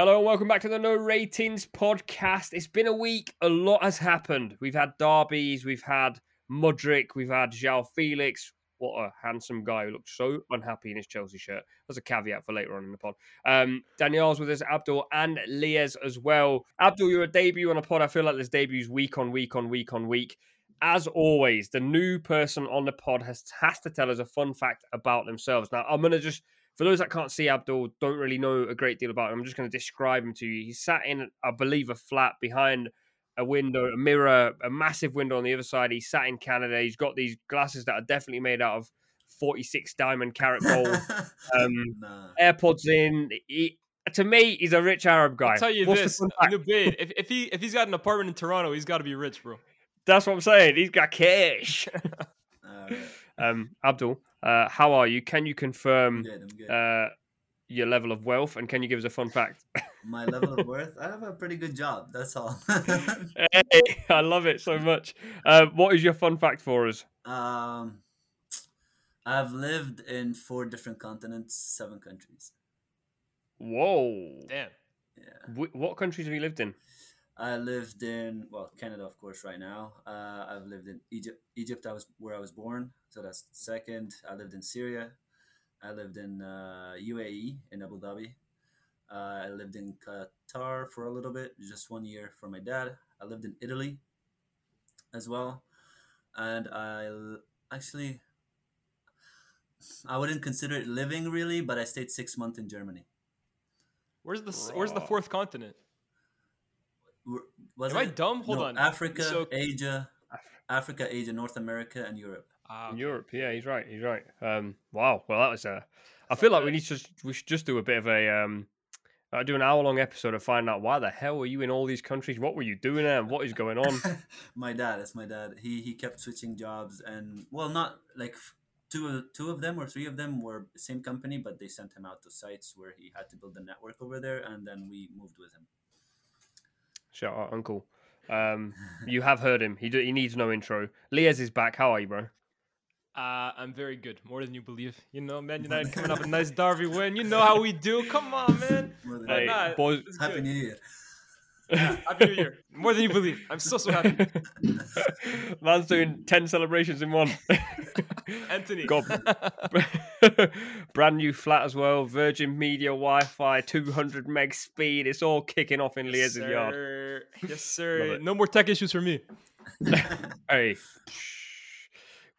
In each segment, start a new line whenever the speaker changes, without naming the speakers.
Hello and welcome back to the No Ratings podcast. It's been a week. A lot has happened. We've had derbies, we've had Mudryk, we've had João Felix. What a handsome guy who looked so unhappy in his Chelsea shirt. That's a caveat for later on in the pod. Um, Daniyal's with us, Abdel and Lyes as well. Abdel, you're a debut on a pod. I feel like there's debuts week on week on week on week. As always, the new person on the pod has, has to tell us a fun fact about themselves. Now, I'm going to just for those that can't see Abdel, don't really know a great deal about him, I'm just going to describe him to you. He sat in, I believe, a flat behind a window, a mirror, a massive window on the other side. He sat in Canada. He's got these glasses that are definitely made out of 46 diamond carat gold. Um, nah. AirPods in. He, to me, he's a rich Arab guy.
I'll tell you What's this, Nubaid, if, if he if he's got an apartment in Toronto, he's got to be rich, bro.
That's what I'm saying. He's got cash. um, Abdel, uh, how are you? Can you confirm
I'm good, I'm good.
Uh, your level of wealth, and can you give us a fun fact?
My level of worth? I have a pretty good job. That's all.
hey, I love it so much. Uh, what is your fun fact for us?
Um, I've lived in four different continents, seven countries.
Whoa!
Damn.
Yeah.
W- what countries have you lived in?
I lived in well Canada, of course, right now. Uh, I've lived in Egypt. Egypt, I was where I was born, so that's second. I lived in Syria. I lived in uh, UAE in Abu Dhabi. Uh, I lived in Qatar for a little bit, just one year for my dad. I lived in Italy as well, and I actually I wouldn't consider it living really, but I stayed six months in Germany.
Where's the Where's the fourth continent?
Was
Am
it?
I dumb? Hold
no,
on.
Africa, so... Asia, Africa, Asia, North America, and Europe.
Okay. Europe, yeah, he's right. He's right. Um, wow. Well, that was a. I feel like we need to. We should just do a bit of a. Um, uh, do an hour long episode to find out why the hell were you in all these countries? What were you doing there? And what is going on?
my dad, that's my dad. He he kept switching jobs, and well, not like two two of them or three of them were same company, but they sent him out to sites where he had to build a network over there, and then we moved with him.
Shout out, Uncle. Um, you have heard him. He do, he needs no intro. Lyes is back. How are you, bro?
Uh, I'm very good, more than you believe. You know, Man United coming up a nice Derby win. You know how we do. Come on, man.
Hey, boys,
Happy New Year.
Yeah, happy New Year. More than you believe. I'm so so happy.
Man's doing ten celebrations in one.
Anthony.
God. Brand new flat as well. Virgin Media Wi-Fi, 200 meg speed. It's all kicking off in yes, yard.
Yes, sir. No more tech issues for me.
hey,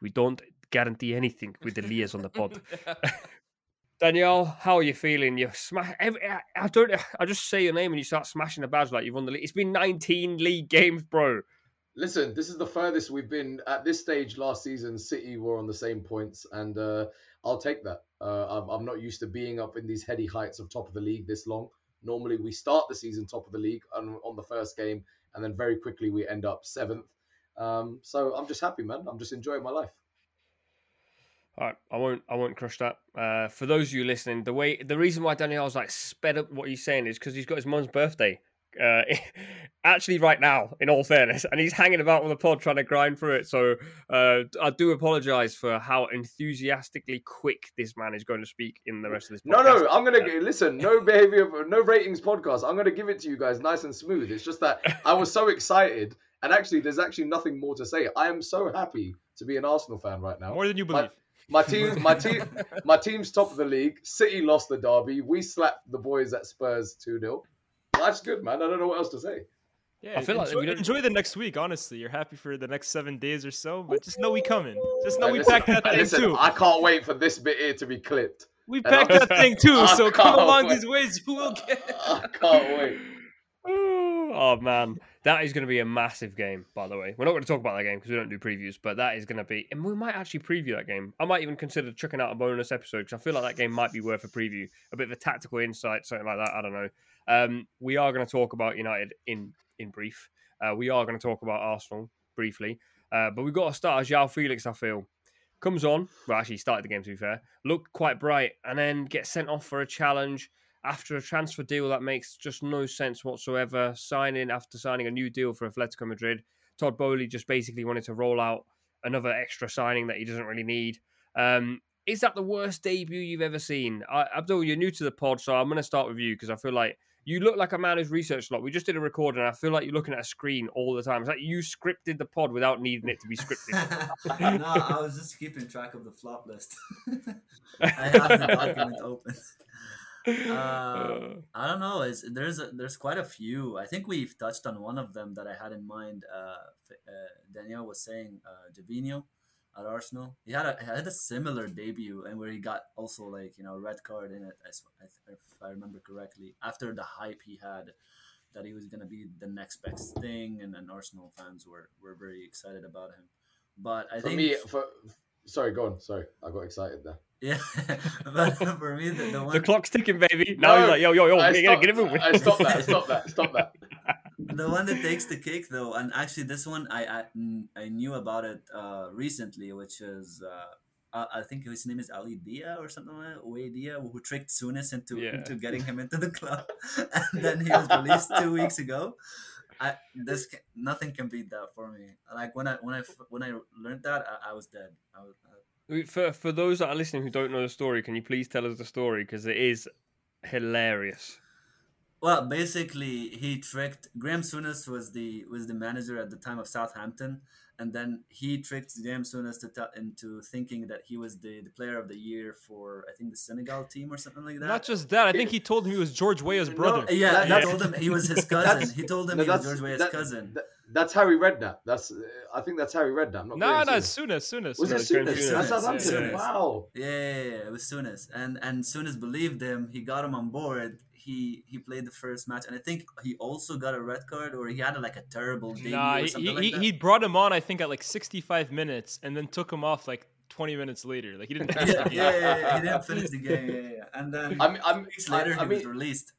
we don't guarantee anything with the Lyes on the pod. Daniyal, how are you feeling? You smash. I don't. I just say your name and you start smashing the badge like you've won the league. It's been 19 league games, bro.
Listen, this is the furthest we've been at this stage last season. City were on the same points, and uh, I'll take that. Uh, I'm, I'm not used to being up in these heady heights of top of the league this long. Normally, we start the season top of the league on, on the first game, and then very quickly we end up seventh. Um, so I'm just happy, man. I'm just enjoying my life.
All right, I won't. I won't crush that. Uh, for those of you listening, the way the reason why Daniyal's like sped up what he's saying is because he's got his mum's birthday. Uh, actually, right now, in all fairness, and he's hanging about on the pod trying to grind through it. So uh, I do apologise for how enthusiastically quick this man is going to speak in the rest of this.
Podcast. No, no, I'm going to listen. No behavior, no ratings podcast. I'm going to give it to you guys nice and smooth. It's just that I was so excited, and actually, there's actually nothing more to say. I am so happy to be an Arsenal fan right now.
More than you believe.
My team, my team, my team's top of the league. City lost the derby. We slapped the boys at Spurs two 0 Life's good, man. I don't know what else to say.
Yeah, I feel enjoy, like enjoy the next week. Honestly, you're happy for the next seven days or so, but just know we coming. Just know hey, we listen, packed that thing listen, too.
I can't wait for this bit here to be clipped.
We packed that thing too, so come along wait. these ways. You will get.
I can't wait.
Oh man, that is going to be a massive game. By the way, we're not going to talk about that game because we don't do previews, but that is going to be, and we might actually preview that game. I might even consider chucking out a bonus episode because I feel like that game might be worth a preview, a bit of a tactical insight, something like that. I don't know. Um, we are going to talk about United in in brief. Uh, we are going to talk about Arsenal briefly, uh, but we've got to start as João Felix. I feel comes on. Well, actually, started the game to be fair. Looked quite bright, and then gets sent off for a challenge after a transfer deal that makes just no sense whatsoever. Signing after signing a new deal for Atletico Madrid, Todd Boehly just basically wanted to roll out another extra signing that he doesn't really need. Um, is that the worst debut you've ever seen? I, Abdel, you're new to the pod, so I'm going to start with you because I feel like you look like a man who's researched a lot. We just did a recording, and I feel like you're looking at a screen all the time. It's like you scripted the pod without needing it to be scripted.
no, I was just keeping track of the flop list. I have the document open. Uh, I don't know. It's, there's a, there's quite a few. I think we've touched on one of them that I had in mind. Uh, uh, Daniyal was saying uh, at Arsenal. He had a he had a similar debut and where he got also like you know red card in it. if I remember correctly, after the hype he had that he was gonna be the next best thing, and, and Arsenal fans were were very excited about him. But I think
for
think
me, for sorry, go on. Sorry, I got excited there.
Yeah, but for me, the, the, one...
the clock's ticking, baby. Now no, he's like, yo, yo, yo, I get, get him moving.
I stop that. Stop that. Stop that.
the one that takes the cake, though, and actually, this one I I, I knew about it uh, recently, which is. Uh, I think his name is Ali Dia or something like that, Uwe Dia, who tricked Souness into yeah. into getting him into the club, and then he was released two weeks ago. I this can, nothing can beat that for me. Like when I when I when I learned that, I, I was dead. I was, I,
for for those that are listening who don't know the story, can you please tell us the story because it is hilarious.
Well, basically, he tricked Graham Souness was the was the manager at the time of Southampton, and then he tricked Graham Souness to t- into thinking that he was the, the player of the year for I think the Senegal team or something like that.
Not just that, I think he told him he was George Weah's brother.
No, yeah, that, he told him he was his cousin. he told him no, he was George Weah's that, cousin.
That, that's Harry Redknapp. That's uh, I think that's Harry Redknapp. Not
no, no, Souness, Souness.
Was it Souness? That's Southampton. Yeah. Wow.
Yeah, yeah, yeah, it was Souness, and and Souness believed him. He got him on board he he played the first match, and I think he also got a red card, or he had a, like a terrible debut. Nah, he,
like he, he, brought him on, I think, at like 65 minutes, and then took him off like 20 minutes later. Like he didn't.
yeah, yeah, yeah, yeah, he didn't finish the game. Yeah, yeah, and then I mean, I'm, weeks later I, I he mean, was released.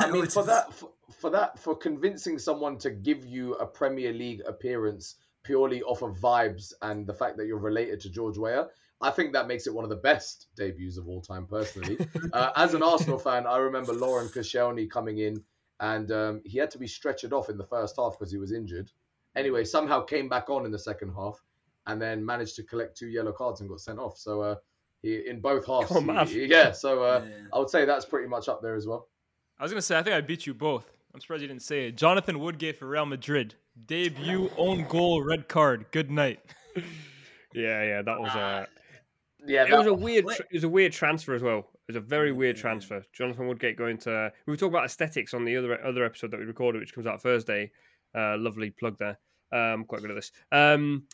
I mean, for is... that, for, for that, for convincing someone to give you a Premier League appearance purely off of vibes and the fact that you're related to George Weah, I think that makes it one of the best debuts of all time, personally. uh, as an Arsenal fan, I remember Laurent Koscielny coming in and um, he had to be stretchered off in the first half because he was injured. Anyway, somehow came back on in the second half and then managed to collect two yellow cards and got sent off. So uh, he in both halves, oh, he, yeah. So uh, yeah. I would say that's pretty much up there as well.
I was gonna say I think I beat you both. I'm surprised you didn't say it. Jonathan Woodgate for Real Madrid debut, own goal, red card. Good night.
yeah, yeah, that was a. Yeah, it was a weird. It was a weird transfer as well. It was a very weird transfer. Jonathan Woodgate going to. We were talking about aesthetics on the other other episode that we recorded, which comes out Thursday. Uh, lovely plug there. Um, quite good at this. Um,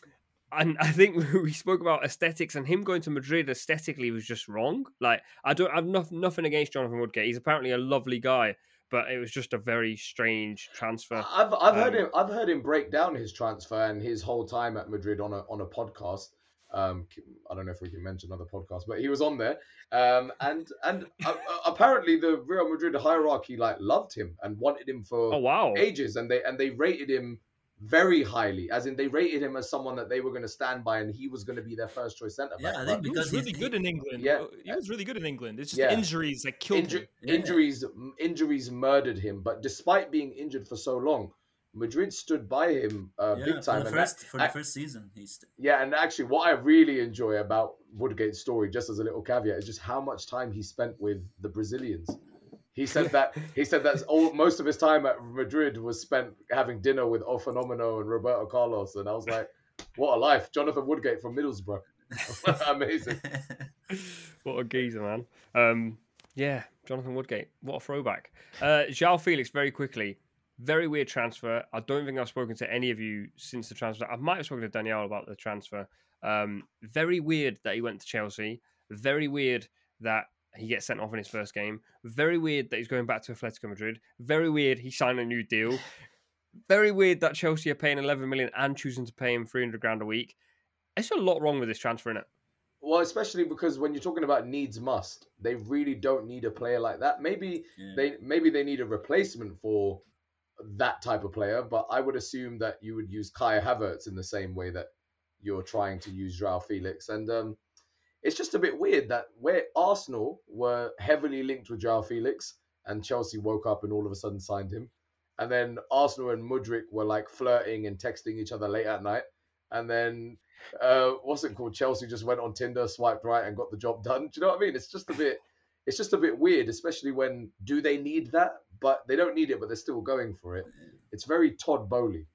and I think we spoke about aesthetics and him going to Madrid aesthetically was just wrong. Like I don't, I've nothing against Jonathan Woodgate. He's apparently a lovely guy, but it was just a very strange transfer.
I've I've um, heard him I've heard him break down his transfer and his whole time at Madrid on a on a podcast. Um, I don't know if we can mention other podcasts, but he was on there. Um, and and uh, apparently the Real Madrid hierarchy like loved him and wanted him for
oh, wow.
ages, and they and they rated him very highly, as in they rated him as someone that they were going to stand by, and he was going to be their first choice centre back.
Yeah, I think because he was really good in England. Yeah, he was really good in England. It's just yeah. injuries that killed Inju- him.
Injuries, injuries murdered him. But despite being injured for so long, Madrid stood by him uh, yeah, big time.
For the, first, that, for the first season, he's st-
yeah. And actually, what I really enjoy about Woodgate's story, just as a little caveat, is just how much time he spent with the Brazilians. He said that he said that all most of his time at Madrid was spent having dinner with O Fenomeno and Roberto Carlos, and I was like, what a life! Jonathan Woodgate from Middlesbrough, amazing.
what a geezer, man. Um, yeah, Jonathan Woodgate, what a throwback. Uh, João Felix, very quickly very weird transfer. I don't think I've spoken to any of you since the transfer. I might have spoken to Daniyal about the transfer. Um, very weird that he went to Chelsea. Very weird that he gets sent off in his first game. Very weird that he's going back to Atletico Madrid. Very weird he signed a new deal. Very weird that Chelsea are paying 11 million and choosing to pay him 300 grand a week. There's a lot wrong with this transfer, in it.
Well, especially because when you're talking about needs must, they really don't need a player like that. Maybe yeah. they maybe they need a replacement for that type of player, but I would assume that you would use Kai Havertz in the same way that you're trying to use Joao Felix. And um, it's just a bit weird that where Arsenal were heavily linked with Joao Felix and Chelsea woke up and all of a sudden signed him. And then Arsenal and Mudryk were like flirting and texting each other late at night. And then uh, what's it called? Chelsea just went on Tinder, swiped right, and got the job done. Do you know what I mean? It's just a bit it's just a bit weird, especially when do they need that? But they don't need it, but they're still going for it. It's very Todd Boehly.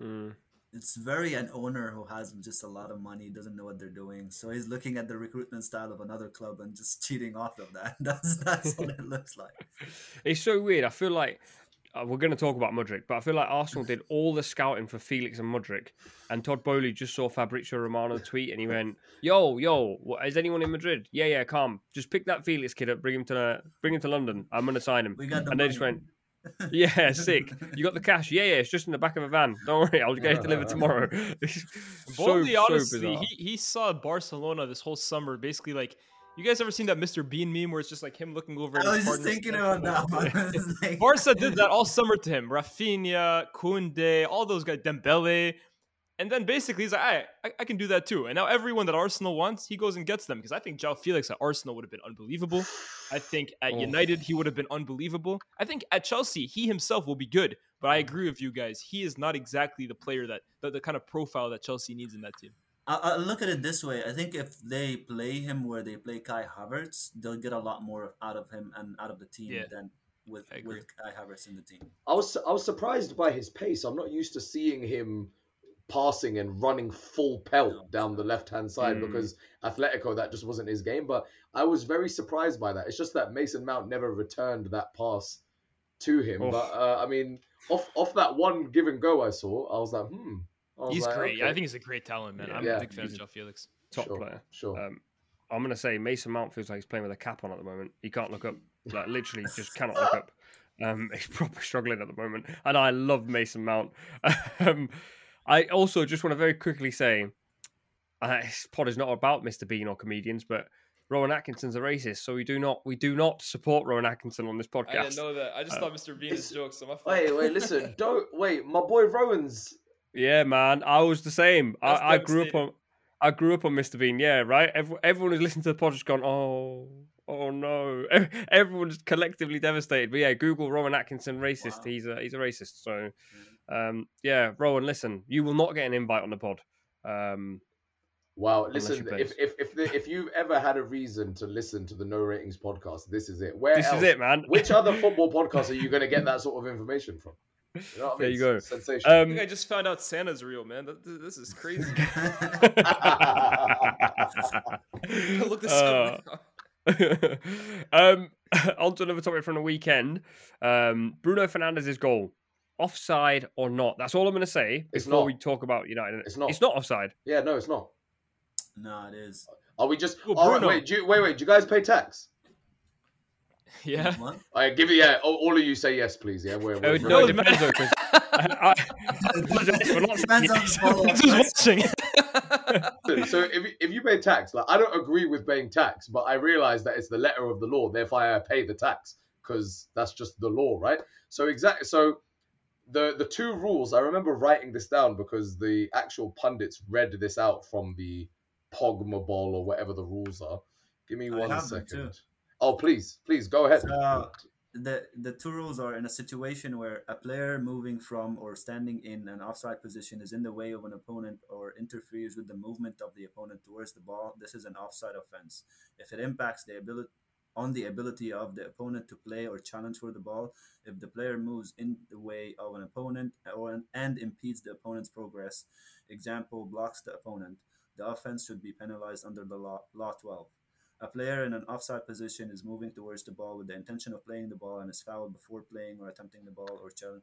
Mm. It's very an owner who has just a lot of money, doesn't know what they're doing. So he's looking at the recruitment style of another club and just cheating off of that. That's that's what it looks like.
It's so weird. I feel like uh, we're going to talk about Mudryk, but I feel like Arsenal did all the scouting for Felix and Mudryk, and Todd Boehly just saw Fabrizio Romano tweet, and he went, "Yo, yo, what, is anyone in Madrid? Yeah, yeah, calm. Just pick that Felix kid up, bring him to bring him to London. I'm going to sign him."
We got the
and
money.
they just went, yeah, sick. You got the cash? Yeah, yeah. It's just in the back of a van. Don't worry, I'll get it delivered tomorrow.
so, so honestly, he, he saw Barcelona this whole summer, basically like you guys ever seen that Mr. Bean meme where it's just like him looking over?
I was just thinking about that.
Barca did that all summer to him. Rafinha, Koundé, all those guys, Dembele. And then basically he's like, I, I can do that too. And now everyone that Arsenal wants, he goes and gets them. Because I think João Felix at Arsenal would have been unbelievable. I think at oh. United he would have been unbelievable. I think at Chelsea he himself will be good. But I agree with you guys. He is not exactly the player that the, the kind of profile that Chelsea needs in that team.
I, I look at it this way. I think if they play him where they play Kai Havertz, they'll get a lot more out of him and out of the team yeah. than with with Kai Havertz in the team.
I was I was surprised by his pace. I'm not used to seeing him passing and running full pelt no, down the left hand side mm. because Atletico that just wasn't his game. But I was very surprised by that. It's just that Mason Mount never returned that pass to him. Oof. But uh, I mean, off off that one give and go I saw, I was like, hmm,
He's
like,
great. Okay. I think he's a great talent, man. Yeah, I'm yeah, a big fan of João Felix.
Top sure, player.
Sure.
Um, I'm gonna say Mason Mount feels like he's playing with a cap on at the moment. He can't look up. Like literally, just cannot look up. Um, he's probably struggling at the moment, and I love Mason Mount. um, I also just want to very quickly say, uh, this pod is not about Mr. Bean or comedians, but Rowan Atkinson's a racist, so we do not we do not support Rowan Atkinson on this podcast. I
didn't know that. I just uh, thought Mr. Bean is jokes. So
wait, wait, listen, don't wait. My boy Rowan's
yeah, man, I was the same. I, I, grew up on, I grew up on Mr. Bean. Yeah, right. Every, everyone who's listening to the pod podcast gone, oh, oh no. Everyone's collectively devastated. But yeah, Google Rowan Atkinson racist. Wow. He's a he's a racist. So, um, yeah, Rowan, listen, you will not get an invite on the pod. Um,
Wow, listen, if if if, the, if you've ever had a reason to listen to the No Ratings podcast, this is it. Where
this
else?
is it, man.
Which other football podcast are you going to get that sort of information from? You know
there mean? you go.
Sensational.
Um, I think I just found out Santa's real, man. This is crazy. Look this uh,
um, on to another topic from the weekend. Um, Bruno Fernandes's goal, offside or not? That's all I'm going to say
it's
before
not.
we talk about United.
It's not.
It's not offside.
Yeah, no, it's not.
No, it is.
Are we just? Well, all right, wait, do you, wait, wait. Do you guys pay tax?
Yeah.
I give it. Yeah. All, all, of you say yes, please. Yeah. We're, we're,
oh, no, it depends though. Because I,
watching.
so if if you pay tax, like I don't agree with paying tax, but I realize that it's the letter of the law. Therefore, I pay the tax because that's just the law, right? So exactly. So the the two rules. I remember writing this down because the actual pundits read this out from the Pogba ball or whatever the rules are. Give me one second. Oh, please, please go ahead.
So, the the two rules are in a situation where a player moving from or standing in an offside position is in the way of an opponent or interferes with the movement of the opponent towards the ball. This is an offside offense. If it impacts the ability on the ability of the opponent to play or challenge for the ball, if the player moves in the way of an opponent or an, and impedes the opponent's progress, example blocks the opponent, the offense should be penalized under the law, law 12. A player in an offside position is moving towards the ball with the intention of playing the ball and is fouled before playing or attempting the ball or challenge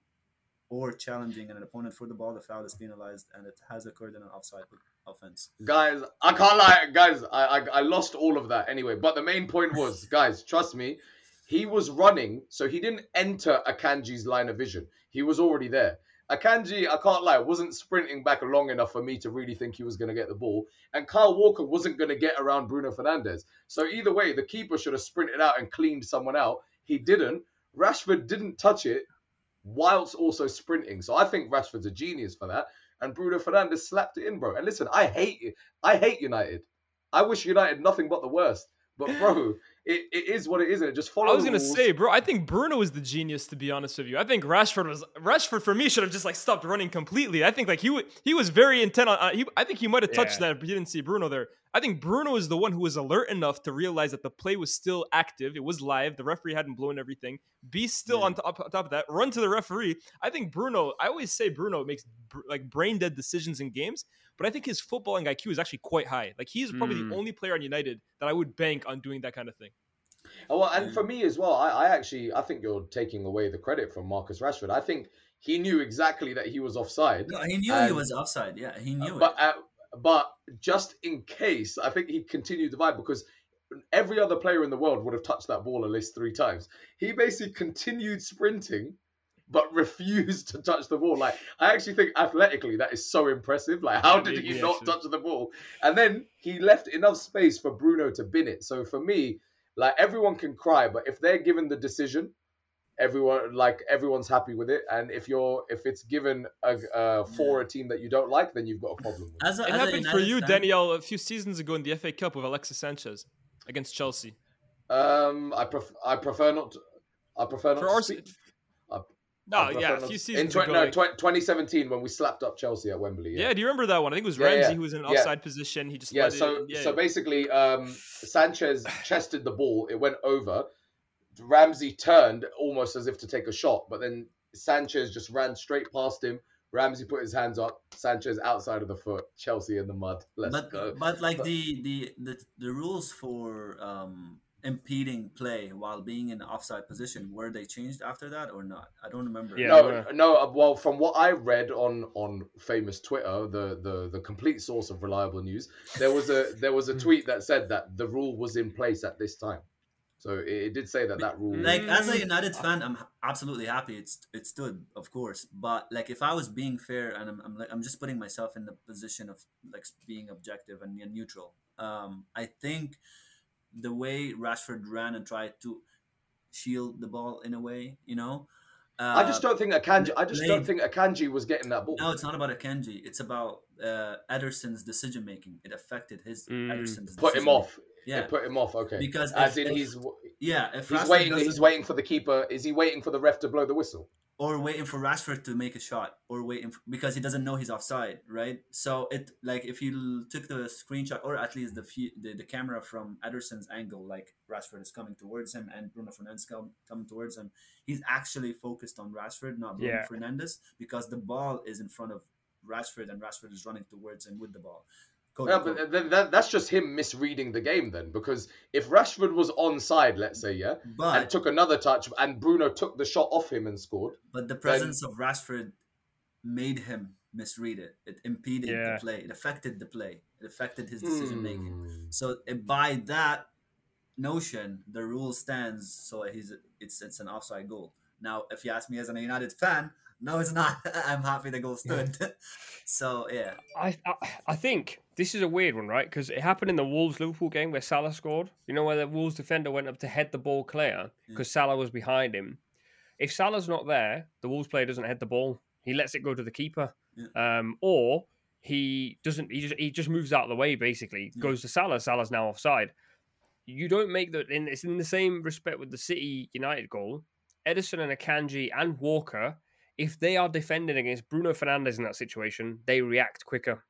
or challenging an opponent for the ball, the foul is penalized, and it has occurred in an offside offense.
Guys, I can't lie, guys. I, I, I lost all of that anyway. But the main point was, guys, trust me, he was running, so he didn't enter Akanji's line of vision. He was already there. Akanji, I can't lie, wasn't sprinting back long enough for me to really think he was going to get the ball. And Kyle Walker wasn't going to get around Bruno Fernandes. So either way, the keeper should have sprinted out and cleaned someone out. He didn't. Rashford didn't touch it whilst also sprinting. So I think Rashford's a genius for that. And Bruno Fernandes slapped it in, bro. And listen, I hate it. I hate United. I wish United nothing but the worst. But bro, it, it is what it is, and it just follows.
I was gonna say, bro, I think Bruno is the genius. To be honest with you, I think Rashford was Rashford for me should have just like stopped running completely. I think like he w- he was very intent on. Uh, he, I think he might have touched yeah. that, but he didn't see Bruno there. I think Bruno is the one who was alert enough to realize that the play was still active. It was live. The referee hadn't blown everything. Be still
Yeah.
on top, on top of that. Run to the referee. I think Bruno. I always say Bruno makes br- like brain dead decisions in games, but I think his footballing IQ is actually quite high. Like he's probably
Mm.
the only player on United that I would bank on doing that kind of thing.
Oh, well, and for me as well, I, I actually I think you're taking away the credit from Marcus Rashford. I think he knew exactly that he was offside.
No, he knew he was offside. Yeah, he knew
but
it.
uh, but just in case, I think he continued the vibe because every other player in the world would have touched that ball at least three times. He basically continued sprinting, but refused to touch the ball. Like I actually think athletically that is so impressive. Like how did he not touch the ball? And then he left enough space for Bruno to bin it. So for me, like everyone can cry, but if they're given the decision. Everyone like everyone's happy with it, and if you're if it's given a, uh, for a team that you don't like, then you've got a problem. With it.
As a,
It
as
happened for you,
fan-
Daniyal, a few seasons ago in the FA Cup with Alexis Sanchez against Chelsea.
Um, I prefer I prefer not. To, I prefer not.
For
to
Arsenal.
speak. I-
No,
I
yeah, a few seasons
in tw-
ago.
no, tw- 2017 when we slapped up Chelsea at Wembley.
yeah.
Yeah,
do you remember that one? I think it was
Yeah,
Ramsey
yeah,
who was in an
yeah.
offside position. He just
yeah. So
it, yeah,
so
yeah.
basically, um, Sanchez chested the ball. It went over. Ramsey turned almost as if to take a shot, but then Sanchez just ran straight past him. Ramsey put his hands up. Sanchez outside of the foot. Chelsea in the mud. Let's
but
go.
but like
But-
the, the the the rules for um impeding play while being in offside position were they changed after that or not? I don't remember.
Yeah,
no,
well-
no. uh, Well, from what I read on on famous Twitter, the the the complete source of reliable news, there was a there was a tweet that said that the rule was in place at this time. So it, it did say that that rule.
Like as a
Mm.
United fan, I'm absolutely happy it's it stood, of course. But like if I was being fair and I'm I'm, like, I'm just putting myself in the position of like being objective and, and neutral. Um, I think the way Rashford ran and tried to shield the ball in a way, you know. Uh,
I just don't think Akanji. I just don't
played-
think Akanji was getting that ball.
No, it's not about Akanji. It's about uh, Ederson's decision making. It affected his
Mm.
Ederson's
put him off.
Yeah,
It put him off. Okay.
Because
as
if-
in
if-
he's
yeah. If
he's
Rashford
waiting. He's waiting for the keeper. Is he waiting for the ref to blow the whistle?
or waiting for Rashford to make a shot, or waiting for, because he doesn't know he's offside, right? So it like if you took the screenshot, or at least the few, the, the camera from Ederson's angle, like Rashford is coming towards him and Bruno Fernandes come, coming towards him, he's actually focused on Rashford, not Bruno
Yeah.
Fernandes, because the ball is in front of Rashford and Rashford is running towards him with the ball. Quote,
Yeah,
unquote.
but then that, that's just him misreading the game then. Because if Rashford was onside, let's say, yeah, and took another touch, and Bruno took the shot off him and scored.
but the presence of Rashford made him misread it. It impeded
Yeah.
the play. It affected the play. It affected his decision making.
Hmm.
So uh, by that notion, the rule stands. So he's it's it's an offside goal. Now, if you ask me as a United fan, no, it's not. I'm happy the goal stood. so yeah,
I, I I think this is a weird one, right? Because it happened in the Wolves Liverpool game where Salah scored. You know where the Wolves defender went up to head the ball clear because Salah was behind him. If Salah's not there, the Wolves player doesn't head the ball. He lets it go to the keeper, um, or he doesn't. He just he just moves out of the way. Basically,
Yeah.
goes to Salah. Salah's now offside. You don't make that. In, it's in the same respect with the City United goal. Ederson and Akanji and Walker if they are defending against Bruno Fernandes in that situation, they react quicker.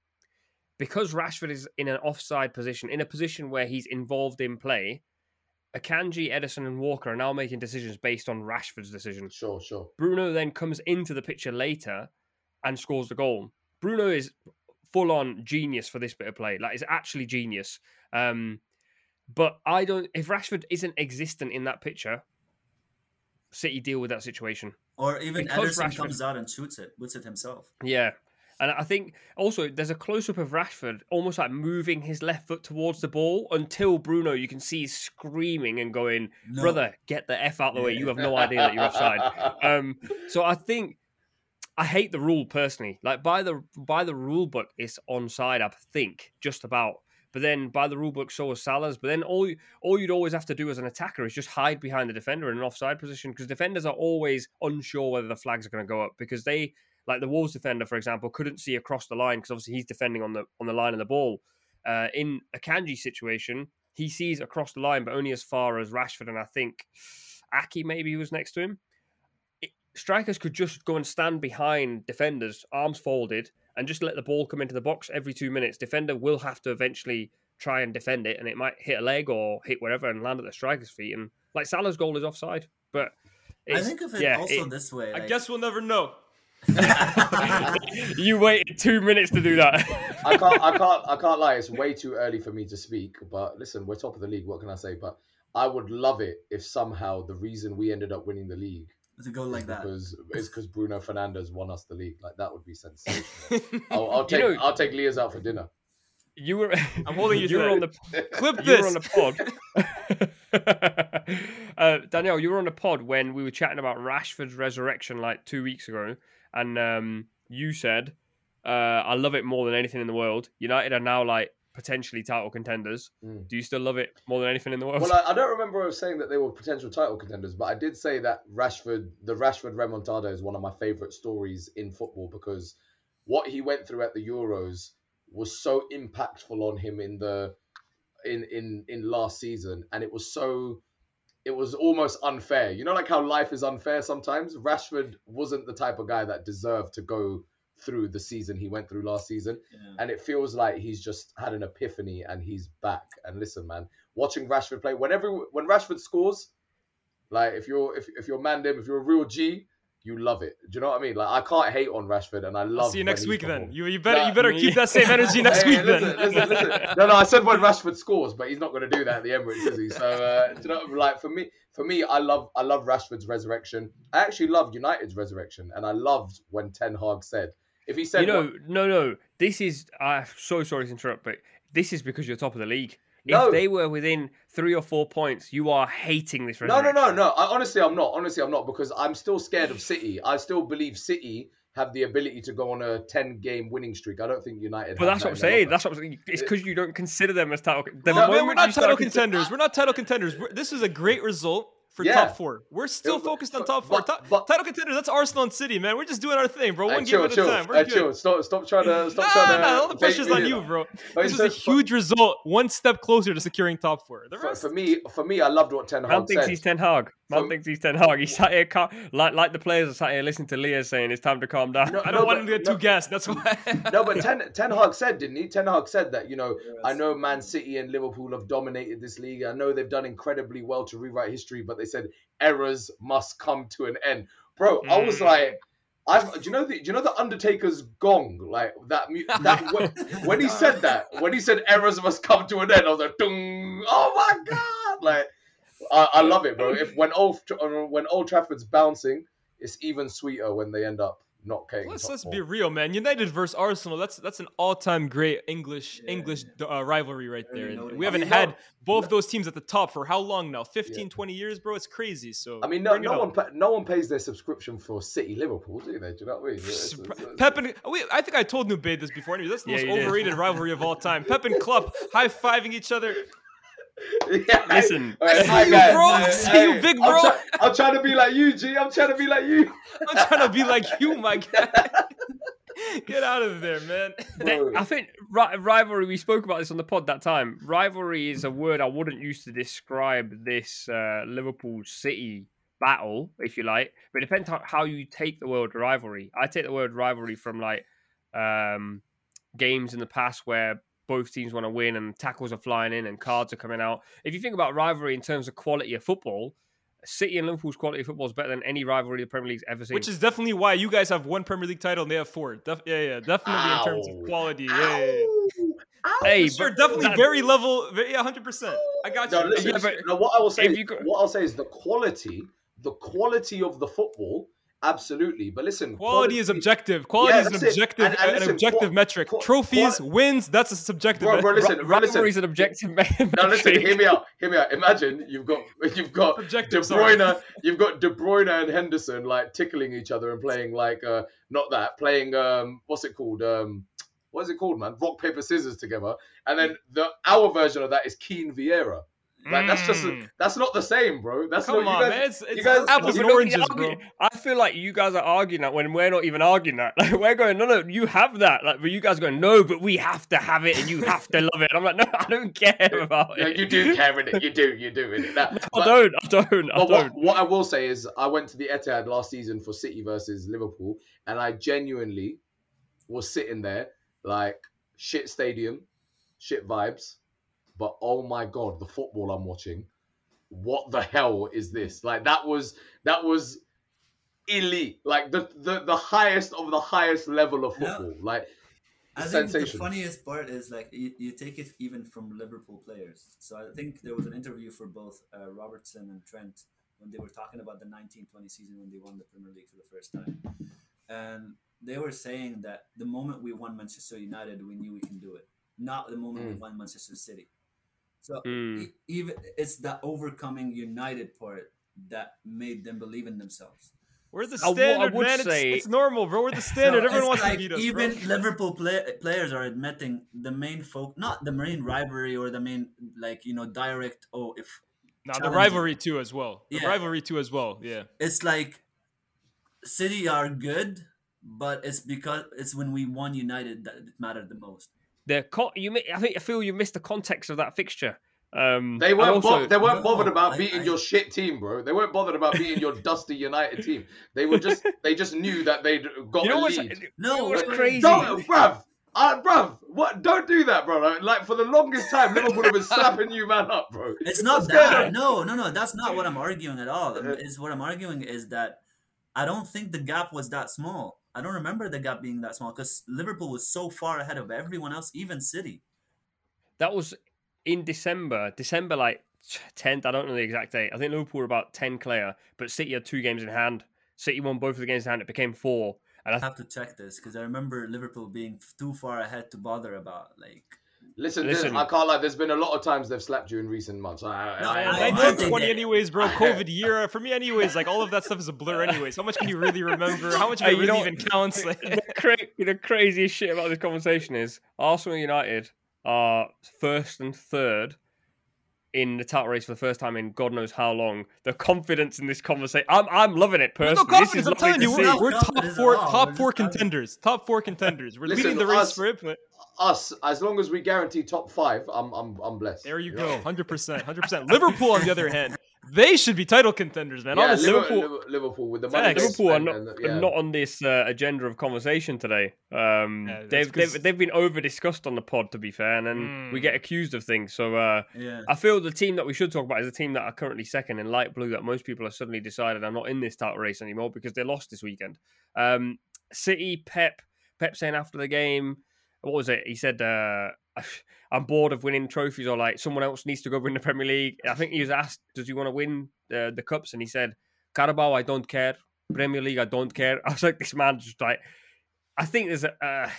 Because Rashford is in an offside position, in a position where he's involved in play, Akanji, Ederson, and Walker are now making decisions based on Rashford's decision.
Sure, sure.
Bruno then comes into the picture later and scores the goal. Bruno is full on genius for this bit of play. Like, it's actually genius. Um, but I don't. If Rashford isn't existent in that picture, City deal with that situation.
or even
Because
Ederson
Rashford-
comes out and shoots it, puts it himself.
Yeah. And I think also there's a close up of Rashford almost like moving his left foot towards the ball until Bruno, you can see screaming and going,
No.
Brother, get the F out of the way. You have no idea that you're offside. Um, so I think I hate the rule personally. Like by the by the rule book, it's onside, I think, just about. But then by the rule book, so is Salah's. But then all you, all you'd always have to do as an attacker is just hide behind the defender in an offside position because defenders are always unsure whether the flags are going to go up because they, like the Wolves defender, for example, couldn't see across the line because obviously he's defending on the on the line of the ball. Uh, in Akanji situation, he sees across the line, but only as far as Rashford and I think Aké maybe was next to him. It, strikers could just go and stand behind defenders, arms folded, and just let the ball come into the box every two minutes. Defender will have to eventually try and defend it, and it might hit a leg or hit wherever and land at the striker's feet. And like Salah's goal is offside, but
I think of it
yeah,
also
it-
this way.
I guess we'll never know.
you waited two minutes to do that.
I can't, I can't, I can't lie. It's way too early for me to speak. But listen, we're top of the league. What can I say? But I would love it if somehow the reason we ended up winning the league was
to go like that.
because is because Bruno Fernandes won us the league. Like that would be sensational. I'll, I'll
You
take,
know-
I'll take Lyes out for dinner.
you were.
I'm holding you
You were on the
Clip
you were on the pod. uh, Daniyal, you were on the pod when we were chatting about Rashford's resurrection like two weeks ago, and um, you said, uh, "I love it more than anything in the world." United are now like potentially title contenders.
Mm.
Do you still love it more than anything in the world?
Well, I, I don't remember saying that they were potential title contenders, but I did say that Rashford, the Rashford remontada, is one of my favorite stories in football because what he went through at the Euros was so impactful on him in the in in in last season, and it was so it was almost unfair. You know, like how life is unfair sometimes. Rashford wasn't the type of guy that deserved to go through the season he went through last season
Yeah.
and it feels like he's just had an epiphany and he's back. And listen, man, watching Rashford play, whenever when Rashford scores, like if you're if, if you're man if you're a real G, you love it. Do you know what I mean? Like I can't hate on Rashford, and I love.
I'll see you next week then. You, you better
Nah,
you better
me-
keep that same energy next
Hey,
week
listen,
then.
listen, listen. No, no, I said when Rashford scores, but he's not going to do that at the Emirates, is he? So, uh, do you know, like for me, for me, I love, I love Rashford's resurrection. I actually love United's resurrection, and I loved when Ten Hag said, if he said,
you know,
what-
no, no. This is. I'm so sorry to interrupt, but this is because you're top of the league.
No.
If they were within three or four points, you are hating this.
No, no, no, no. I, honestly, I'm not. Honestly, I'm not because I'm still scared of City. I still believe City have the ability to go on a 10 game winning streak. I don't think United.
But that's
that
what I'm saying. That's what I'm saying. It's uh, because you don't consider them as title. The
No, man, we're not title contenders. We're not title contenders. We're, this is a great result for
Yeah.
top four. We're still
Yeah,
focused on top four.
but-
Top-
but-
title contenders. That's Arsenal and City, man. We're just doing our thing, bro.
Hey,
One
chill,
game at
chill.
a time. We're
Hey,
good.
chill. Stop, stop trying to. Stop
Nah,
trying to.
nah, all the
bait
pressure's on you, bro.
But
This
in
was a
terms- for-
huge result, one step closer to securing top four. The
For,
rest,
for me, for me, I loved what Ten
Man
Hag
thinks
said.
he's Ten Hag. Man
For-
thinks he's Ten Hag. He sat here, cal- like like the players are sat here listening to Leah saying it's time to calm down.
No,
I don't want
but-
him to get
no-
too gassed. That's why.
no, but Ten, Ten Hag said, didn't he? Ten Hag said that, you know,
Yes.
I know Man City and Liverpool have dominated this league. I know they've done incredibly well to rewrite history, but they said errors must come to an end. Bro, I was
Mm.
like, I've, do you know the do you know the Undertaker's gong like that? That when, when he said that, when he said errors must come to an end, I was like, Dung, oh my god! Like, I, I love it, bro. If when Old when Old Trafford's bouncing, it's even sweeter when they end up not getting.
let's let's
four.
be real, man. United versus Arsenal. That's that's an all-time great English
Yeah.
English uh, rivalry right there.
noted.
We haven't
mean,
had
no-
both
no-
those teams at the top for how long now? 15, 20 years, bro. It's crazy. So
I mean, no, no one, pa- no one pays their subscription for City Liverpool, do they? Do you know what I mean? It's- it's- it's-
Pep and we, I think I told Nubaid this before. Anyway, that's the
Yeah,
most overrated rivalry of all time. Pep and Klopp high fiving each other.
Yeah.
Listen,
All right,
I see
hi,
you,
guys.
bro. I
Hey,
see
hey,
you, big
I'm
bro.
try- I'm trying to be like you, G. I'm trying to be like you.
I'm trying to be like you, my guy. Get out of there, man.
Bro.
I think ri- rivalry. We spoke about this on the pod that time. Rivalry is a word I wouldn't use to describe this uh, Liverpool City battle, if you like. But it depends how, how you take the word rivalry. I take the word rivalry from like um, games in the past where both teams want to win and tackles are flying in and cards are coming out. If you think about rivalry in terms of quality of football, City and Liverpool's quality of football is better than any rivalry the Premier League's ever seen.
Which is definitely why you guys have one Premier League title and they have four. Def- yeah, yeah, definitely in terms of quality. Yeah, yeah, yeah.
hey,
Sure,
but
definitely
that-
very level. Very, yeah, hundred percent. I got you.
No, listen,
Yeah, but
no, what I will say,
if you go-
what I'll say is the quality, the quality of the football, absolutely. But listen,
Quality is objective. Quality
Yeah,
is an objective,
And- and
an objective
qual-
metric.
qual-
Trophies,
qual-
wins, that's a subjective.
Bro, bro, listen,
Ri-
bro, listen.
is an objective
Now listen, hear me out. Hear me out. Imagine you've got you've got De
Objective, sorry.
Bruyne, you've got De Bruyne and Henderson like tickling each other and playing like uh not that playing um what's it called um what is it called man rock paper scissors together and then the our version of that is Keane Vieira. Like that's just
Mm.
that's not the same, bro. That's
Come
not
on,
you guys,
man. It's, it's
guys-
apples and oranges, bro.
I feel like you guys are arguing that when we're not even arguing that. Like we're going, no, no, you have that. Like, but you guys are going, no, but we have to have it and you have to love it. And I'm like, no, I don't care about
Yeah,
it.
you do care in it. You do, you do in it. That,
I
but-
don't. I don't. I
but
don't.
what I will say is, I went to the Etihad last season for City versus Liverpool, and I genuinely was sitting there like shit stadium, shit vibes, but oh my god, the football I'm watching, what the hell is this? Like that was that was elite, like the the, the highest of the highest level of football. Like
I think the funniest part is like you, you take it even from Liverpool players. So I think there was an interview for both uh, Robertson and Trent when they were talking about the 1920 season when they won the Premier League for the first time, and they were saying that the moment we won Manchester United, we knew we can do it. Not the moment we
Mm.
won Manchester City. So
Mm.
e- even it's the overcoming United part that made them believe in themselves.
We're the
I wo- I
standard,
would
man. It's,
say-
it's normal, bro. We're the standard.
So
Everyone wants
like
to beat us,
even
bro.
Liverpool play- players are admitting the main folk, not the main rivalry or the main like you know direct. Oh, if
now the rivalry too as well. The
Yeah.
rivalry too as well. Yeah.
it's like City are good, but it's because it's when we won United that it mattered the most.
The co- you, mi- I think I feel you missed the context of that fixture. Um,
They weren't.
also,
bo- they weren't
No,
bothered about
I-
beating
I-
your shit team, bro. They weren't bothered about beating your dusty United team. They were just. They just knew that they'd got
you know
a lead.
No,
what's crazy?
Don't, bruv. Uh, bruv, what? Don't do that, bro. Like, Like for the longest time, Liverpool have been slapping you, man, up, bro.
It's not
What's
that. No, no, no. That's not what I'm arguing at all. Is what I'm arguing is that I don't think the gap was that small. I don't remember the gap being that small because Liverpool was so far ahead of everyone else, even City.
that was in December. December like tenth. I don't know the exact date. I think Liverpool were about ten clear, but City had two games in hand. City won both of the games in hand. It became four, and I
I have to check this because I remember Liverpool being too far ahead to bother about. Like,
Listen,
Listen.
I can't lie. There's been a lot of times they've slapped you in recent months. I,
No,
I,
I- I-
I-
I-
1920 anyways, bro. COVID year for me, anyways. Like all of that stuff is a blur, anyways. How much can you really remember? How much of it
you
really even counts? Like,
the, cra- the craziest shit about this conversation is Arsenal United are first and third in the title race for the first time in God knows how long. The confidence in this conversation, I'm I'm loving it
There's no
personally. This is.
I'm telling you, we're,
see.
see.
we're top four, top four contenders. Top four contenders. We're
Listen,
leading the race
us-
for it, but
us, as long as we guarantee top five, I'm, I'm, I'm blessed.
there you
know?
go. Hundred percent, hundred percent. Liverpool, on the other hand, they should be title contenders, man.
Yeah,
Honestly,
Liverpool,
Liverpool-
Liverpool, Liverpool with the money.
Facts.
they
Liverpool are not,
and the- yeah.
not on this uh, agenda of conversation today. Um,
Yeah,
they've,
'cause-
they've they've been over discussed on the pod, to be fair, and then we
Mm.
get accused of things. So uh,
yeah,
I feel the team that we should talk about is a team that are currently second in light blue. That most people have suddenly decided are not in this title race anymore because they lost this weekend. Um, City, Pep, Pep saying after the game, what was it? He said, uh, "I'm bored of winning trophies," or like someone else needs to go win the Premier League. I think he was asked, "Does he want to win uh, the cups?" And he said, "Carabao, I don't care. Premier League, I don't care." I was like, "This man just like." I think there's a. Uh,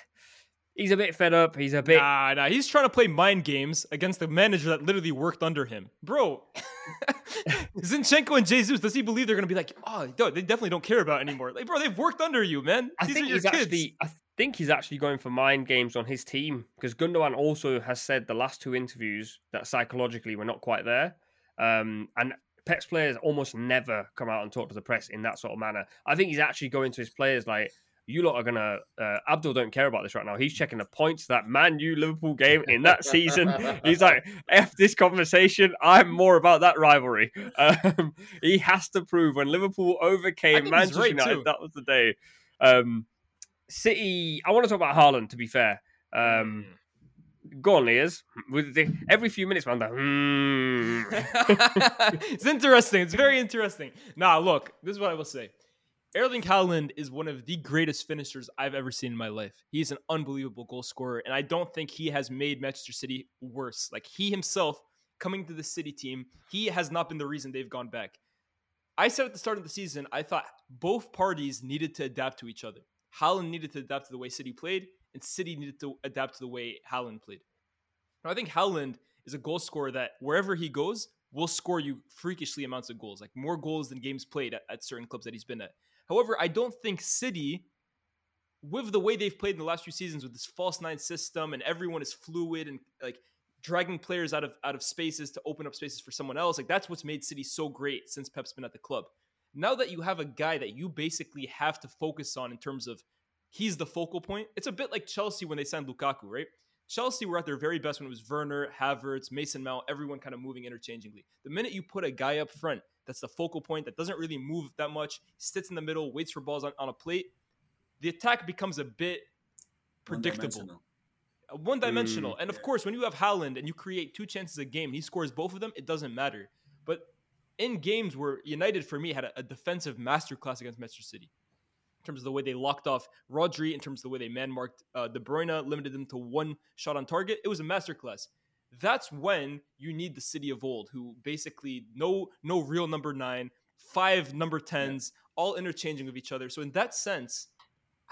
he's a bit fed up. He's a bit.
Nah, nah, he's trying to play mind games against the manager that literally worked under him, bro. Zinchenko and Jesus, does he believe they're gonna be like, oh, they definitely don't care about anymore? Like, bro, they've worked under you, man.
I
These
think he's
kids.
actually. I think he's actually going for mind games on his team because Gundogan also has said the last two interviews that psychologically we're not quite there, um, and Pep's players almost never come out and talk to the press in that sort of manner. I think he's actually going to his players like. You lot are gonna. Uh, Abdel don't care about this right now. He's checking the points that Man U Liverpool game in that season. He's like, "F this conversation. I'm more about that rivalry." Um, he has to prove when Liverpool overcame Manchester
right,
United.
too.
That was the day. Um, City. I want to talk about Haaland. To be fair, um, go on, Lyes. With the, every few minutes, man. Like, hmm.
it's interesting. It's very interesting. Nah, look, this is what I will say. Erling Haaland is one of the greatest finishers I've ever seen in my life. He's an unbelievable goal scorer, and I don't think he has made Manchester City worse. Like he himself coming to the City team, he has not been the reason they've gone back. I said at the start of the season, I thought both parties needed to adapt to each other. Haaland needed to adapt to the way City played, and City needed to adapt to the way Haaland played. Now, I think Haaland is a goal scorer that wherever he goes will score you freakishly amounts of goals, like more goals than games played at, at certain clubs that he's been at. However, I don't think City, with the way they've played in the last few seasons with this false nine system and everyone is fluid and like dragging players out of out of spaces to open up spaces for someone else, like that's what's made City so great since Pep's been at the club. Now that you have a guy that you basically have to focus on in terms of he's the focal point, it's a bit like Chelsea when they signed Lukaku, right? Chelsea were at their very best when it was Werner, Havertz, Mason Mount, everyone kind of moving interchangeably. The minute you put a guy up front that's the focal point that doesn't really move that much, sits in the middle, waits for balls on, on a plate, the attack becomes a bit predictable.
One-dimensional.
Mm.
and of
Yeah.
course, when you have Haaland and you create two chances a game, and he scores both of them, it doesn't matter. But in games where United, for me, had a, a defensive masterclass against Manchester City, in terms of the way they locked off Rodri, in terms of the way they man marked uh, De Bruyne, limited them to one shot on target, it was a masterclass. That's when you need the City of old, who basically no no real number nine, five number tens, all interchanging with each other. So in that sense,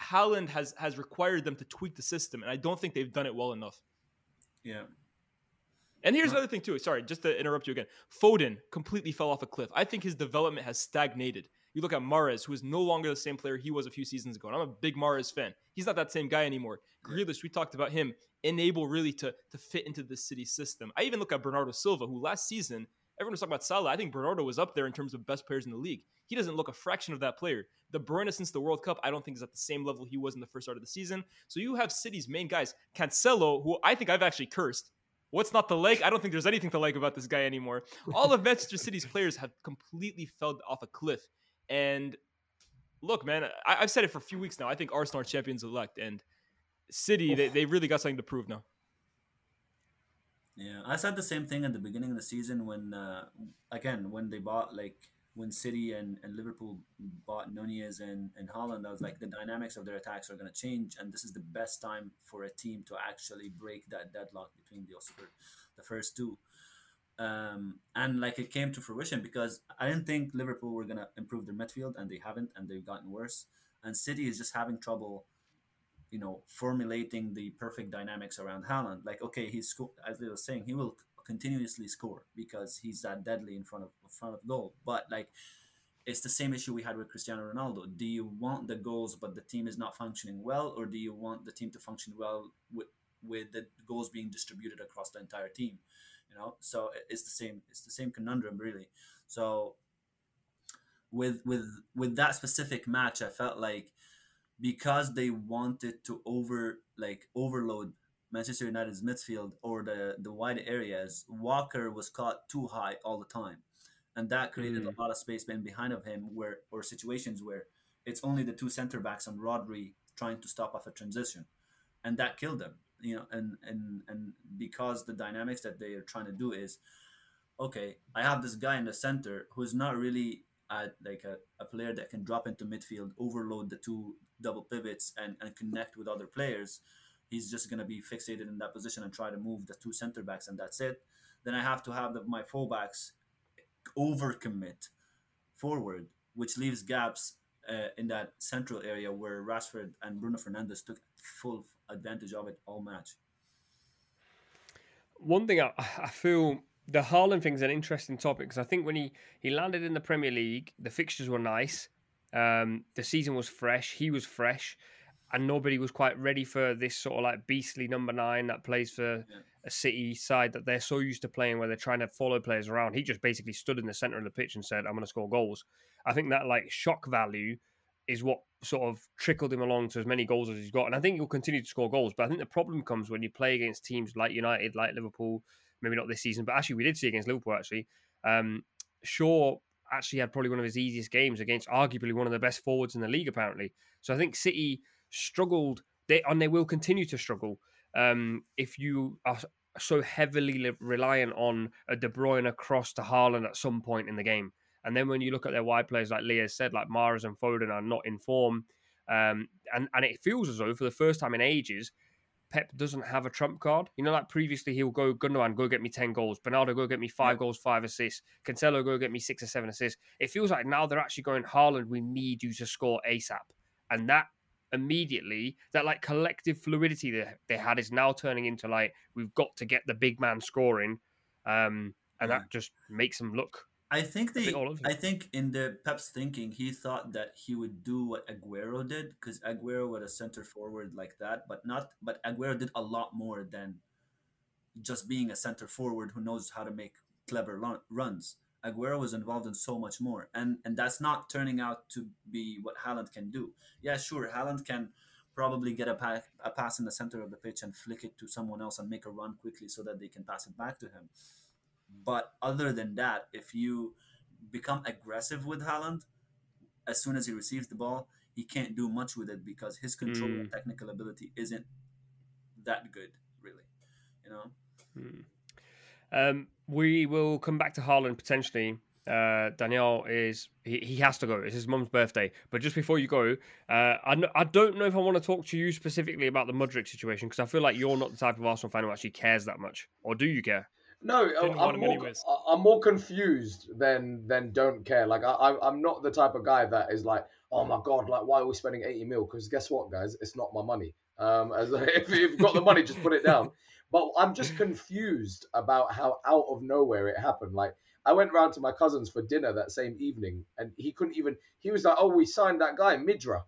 Haaland has has required them to tweak the system, and I don't think they've done it well enough.
Yeah.
And here's
No.
another thing too. Sorry, just to interrupt you again. Foden completely fell off a cliff. I think his development has stagnated. You look at Mahrez, who is no longer the same player he was a few seasons ago. And I'm a big Mahrez fan. He's not that same guy anymore. Grealish, we talked about him, unable really to to fit into the city system. I even look at Bernardo Silva, who last season everyone was talking about Salah. I think Bernardo was up there in terms of best players in the league. He doesn't look a fraction of that player. De Bruyne since the World Cup, I don't think is at the same level he was in the first start of the season. So you have City's main guys, Cancelo, who I think I've actually cursed. What's not to like? I don't think there's anything to like about this guy anymore. All of Manchester City's players have completely fell off a cliff. And look, man, I, I've said it for a few weeks now. I think Arsenal are champions elect, and City they, they really got something to prove now.
Yeah, I said the same thing at the beginning of the season when, uh, again, when they bought like when City and, and Liverpool bought Nunez and and Haaland, I was like the dynamics of their attacks are going to change, and this is the best time for a team to actually break that deadlock between the fir- the first two. Um, and like it came to fruition because I didn't think Liverpool were going to improve their midfield, and they haven't, and they've gotten worse. And City is just having trouble you know, formulating the perfect dynamics around Haaland. Like, okay, he's as they were saying, he will continuously score because he's that deadly in front of in front of goal. But like, it's the same issue we had with Cristiano Ronaldo. Do you want the goals, but the team is not functioning well, or do you want the team to function well with with the goals being distributed across the entire team? You know, so it's the same. It's the same conundrum, really. So with with with that specific match, I felt like because they wanted to over like overload Manchester United's midfield or the the wide areas, Walker was caught too high all the time, and that created
Mm.
a lot of space in behind of him, where or situations where it's only the two center backs and Rodri trying to stop off a transition, and that killed them. You know, and and and because the dynamics that they are trying to do is, okay, I have this guy in the center who's not really at like a, a player that can drop into midfield, overload the two double pivots, and, and connect with other players. He's just gonna be fixated in that position and try to move the two center backs, and that's it. Then I have to have the, my fullbacks overcommit forward, which leaves gaps uh, in that central area where Rashford and Bruno Fernandes took full advantage of it all match.
One thing I, I feel the Haaland thing is an interesting topic because I think when he, he landed in the Premier League, the fixtures were nice. Um, the season was fresh. He was fresh, and nobody was quite ready for this sort of like beastly number nine that plays for
Yeah.
a City side that they're so used to playing, where they're trying to follow players around. He just basically stood in the center of the pitch and said, "I'm going to score goals." I think that like shock value is what sort of trickled him along to as many goals as he's got, and I think he'll continue to score goals. But I think the problem comes when you play against teams like United, like Liverpool. Maybe not this season, but actually we did see against Liverpool. Actually, um, Shaw actually had probably one of his easiest games against arguably one of the best forwards in the league, apparently. So I think City struggled, they and they will continue to struggle um, if you are so heavily reliant on a De Bruyne across to Haaland at some point in the game. And then when you look at their wide players, like Lyes said, like Mahrez and Foden are not in form, um, and and it feels as though for the first time in ages. Pep doesn't have a trump card. You know, like previously he'll go, Gundogan, go get me 10 goals. Bernardo, go get me five
Yeah.
goals, five assists. Cancelo, go get me six or seven assists. It feels like now they're actually going, Haaland, we need you to score ASAP. And that immediately, that like collective fluidity that they had is now turning into like, we've got to get the big man scoring. Um, and
Yeah.
that just makes them look
I think they. I think in the Pep's thinking, he thought that he would do what Aguero did because Aguero was a center forward like that, but not. But Aguero did a lot more than just being a center forward who knows how to make clever runs. Aguero was involved in so much more, and and that's not turning out to be what Haaland can do. Yeah, sure, Haaland can probably get a, pa- a pass in the center of the pitch and flick it to someone else and make a run quickly so that they can pass it back to him. But other than that, if you become aggressive with Haaland, as soon as he receives the ball, he can't do much with it because his control and technical ability isn't that good. Really. You know.
Hmm. Um, we will come back to Haaland potentially. Uh, Daniyal is he, he has to go. It's his mum's birthday. But just before you go, uh, I, n- I don't know if I want to talk to you specifically about the Mudryk situation because I feel like you're not the type of Arsenal fan who actually cares that much, or do you care?
No,
Didn't
I'm
him
more,
anyways.
I- I'm more confused than than don't care. Like I, I- I'm not the type of guy that is like, oh my god, like why are we spending 80 mil? Because guess what, guys, it's not my money. Um, as if you've got the money, just put it down. But I'm just confused about how out of nowhere it happened. Like I went round to my cousins for dinner that same evening, and he couldn't even. He was like, "Oh, we signed that guy, Midra."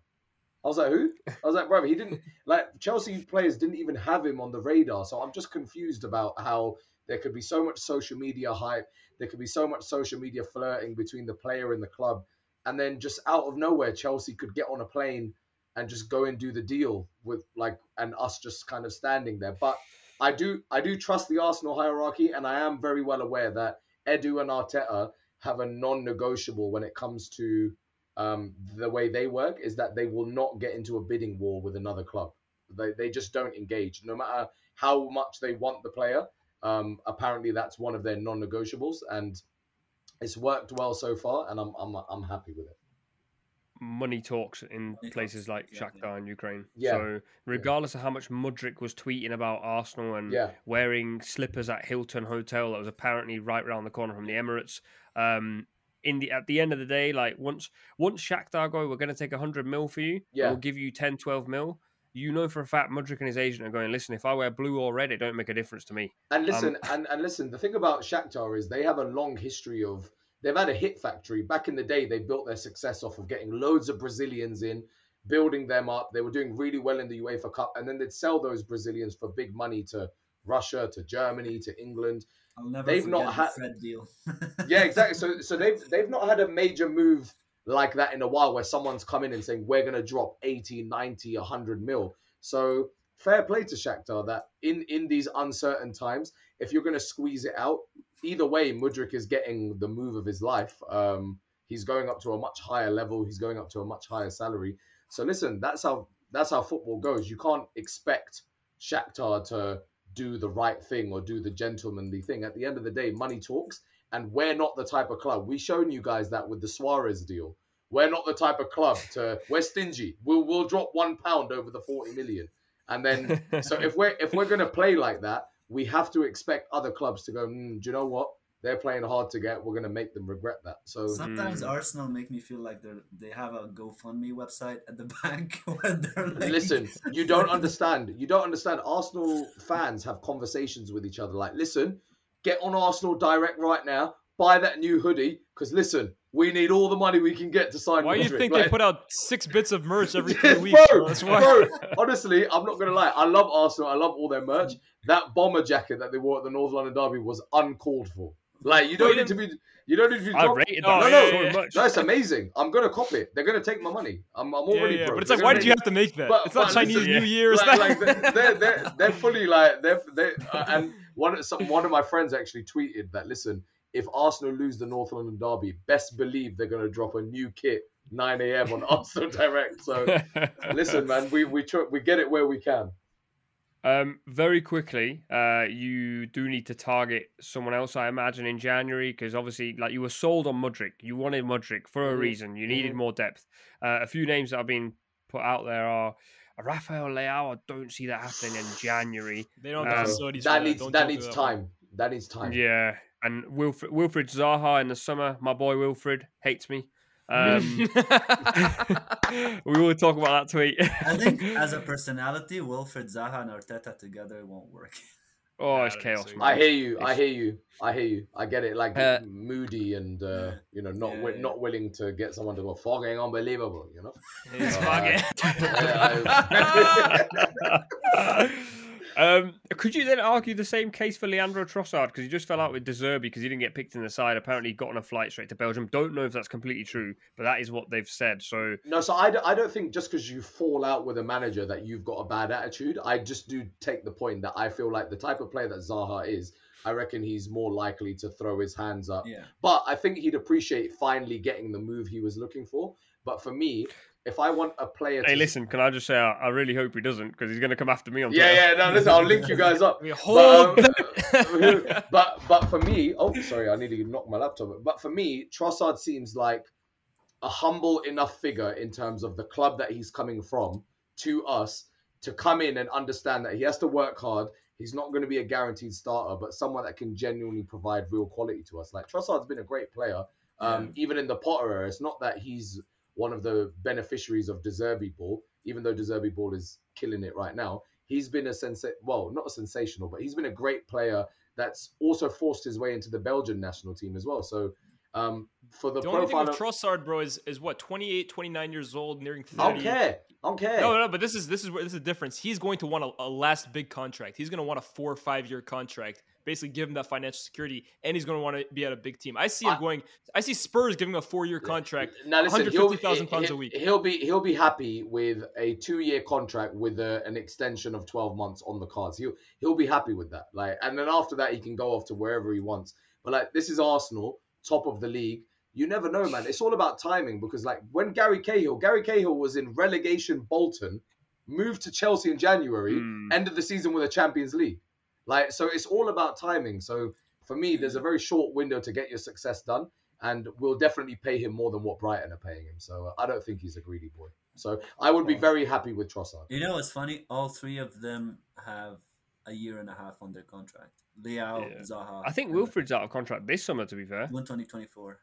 I was like, "Who?" I was like, "Brother, he didn't like Chelsea players didn't even have him on the radar." So I'm just confused about how there could be so much social media hype. There could be so much social media flirting between the player and the club, and then just out of nowhere, Chelsea could get on a plane and just go and do the deal with like, and us just kind of standing there. But I do, I do trust the Arsenal hierarchy, and I am very well aware that Edu and Arteta have a non-negotiable when it comes to um, the way they work. Is that they will not get into a bidding war with another club. They they just don't engage, no matter how much they want the player. Um, apparently, that's one of their non-negotiables, and it's worked well so far, and I'm I'm I'm happy with it.
Money talks in places like
exactly.
Shakhtar and Ukraine.
Yeah.
So regardless of how much Mudryk was tweeting about Arsenal and
Yeah,
wearing slippers at Hilton Hotel that was apparently right around the corner from the Emirates. Um, in the at the end of the day, like once once Shakhtar go, we're going to take hundred mil for you.
Yeah.
we'll give you 10, 12 mil. You know for a fact, Mudryk and his agent are going. Listen, if I wear blue or red, it don't make a difference to me.
and listen, and, and listen. The thing about Shakhtar is they have a long history of they've had a hit factory. Back in the day, they built their success off of getting loads of Brazilians in, building them up. They were doing really well in the UEFA Cup, and then they'd sell those Brazilians for big money to Russia, to Germany, to England.
I'll never
They've not
the
had-
Fred deal.
Yeah, exactly. So so they've they've not had a major move like that in a while where someone's come in and saying we're going to drop 80, 90, 100 mil. So fair play to Shakhtar that in in these uncertain times, if you're going to squeeze it out, either way, Mudryk is getting the move of his life. Um, he's going up to a much higher level. He's going up to a much higher salary. So listen, that's how that's how football goes. You can't expect Shakhtar to do the right thing or do the gentlemanly thing. At the end of the day, money talks, and we're not the type of club. We've shown you guys that with the Suarez deal. We're not the type of club to. We're stingy. We'll we'll drop one pound over the forty million, and then so if we're if we're gonna play like that, we have to expect other clubs to go. Mm, do you know what? They're playing hard to get. We're gonna make them regret that. So
Sometimes
Mm.
Arsenal make me feel like they're they have a GoFundMe website at the back where they're like,
listen, you don't understand. You don't understand. Arsenal fans have conversations with each other. Like, listen, get on Arsenal Direct right now. Buy that new hoodie because listen, we need all the money we can get to sign.
Why do you think
Like-
they put out six bits of merch every
Yeah,
three weeks?
bro?
That's why.
bro, honestly, I'm not gonna lie. I love Arsenal. I love all their merch. That bomber jacket that they wore at the North London Derby was uncalled for. Like, you don't need to be. You don't need to be.
I rated that
yeah,
so
yeah, yeah.
much.
No, it's amazing. I'm gonna cop it. They're gonna take my money. I'm, I'm already
yeah,
broke.
but it's
They're
like, why did you have to make that?
But-
it's not Chinese
listen,
New Year.
Like, like they're, they're, they're, they're fully like they're they uh, and one some one of my friends actually tweeted that listen if Arsenal lose the North London derby best believe they're going to drop a new kit 9 a.m. on Arsenal Direct so listen man we we try, we get it where we can
Um, very quickly, uh, you do need to target someone else, I imagine, in January, because obviously, like you were sold on Mudryk, you wanted Mudryk for a
Mhm.
reason. You needed
Mhm.
more depth. Uh, a few names that have been put out there are Rafael Leao. I don't see that happening in January.
they don't
Uh,
have facilities.
that needs that needs time that needs time
Yeah, and Wilfred, Wilfred Zaha in the summer. My boy Wilfred hates me. Um, we will talk about that tweet.
I think as a personality, Wilfred Zaha and Arteta together won't work.
oh, it's chaos. man.
I hear you. I hear you. I hear you. I get it. Like
Uh,
moody and uh, you know not
Yeah,
wi- not willing to get someone to go fucking unbelievable. You know.
He's
Uh,
fucking.
Um, could you then argue the same case for Leandro Trossard because he just fell out with De Zerbi because he didn't get picked in the side? Apparently, he got on a flight straight to Belgium. Don't know if that's completely true, but that is what they've said. So
No, so I, d- I don't think just because you fall out with a manager that you've got a bad attitude. I just do take the point that I feel like the type of player that Zaha is, I reckon he's more likely to throw his hands up.
Yeah.
But I think he'd appreciate finally getting the move he was looking for. But for me, if I want a player,
Hey,
to,
listen, can I just say I, I really hope he doesn't because he's going to come after me on
yeah,
Twitter.
yeah, no, listen, I'll link you guys up.
We hold
um, but but for me, oh sorry, I need to knock my laptop. But for me, Trossard seems like a humble enough figure in terms of the club that he's coming from to us to come in and understand that he has to work hard. He's not going to be a guaranteed starter, but someone that can genuinely provide real quality to us. Like Trossard's been a great player, um, even in the Potter era. It's not that he's one of the beneficiaries of De Zerbi ball, even though De Zerbi ball is killing it right now. He's been a sensa- well, not a sensational, but he's been a great player that's also forced his way into the Belgian national team as well. So um, for the,
The only thing
profile,
with
of,
Trossard, bro, is is what 28, 29 years old, nearing
I don't
thirty.
care. I don't care.
No, no, but this is this is where this is the difference. He's going to want a, a last big contract. He's going to want a four or five year contract, basically give him that financial security, and he's going to want to be at a big team. I see him
I-
going. I see Spurs giving him a four year contract.
Now listen,
150,000 pounds a week.
He'll be he'll be happy with a two year contract with a, an extension of twelve months on the cards. He'll he'll be happy with that. Like, and then after that, he can go off to wherever he wants. But like, this is Arsenal, top of the league. You never know, man. It's all about timing because like when Gary Cahill, Gary Cahill was in relegation Bolton, moved to Chelsea in January,
Hmm.
ended the season with a Champions League. Like, so it's all about timing. So for me, there's a very short window to get your success done, and we'll definitely pay him more than what Brighton are paying him. So uh, I don't think he's a greedy boy. So I would be very happy with Trossard.
You know it's funny? All three of them have a year and a half on their contract. Leao,
Yeah.
Zaha.
I think
and
Wilfred's out of contract this summer, to be fair.
One twenty twenty four.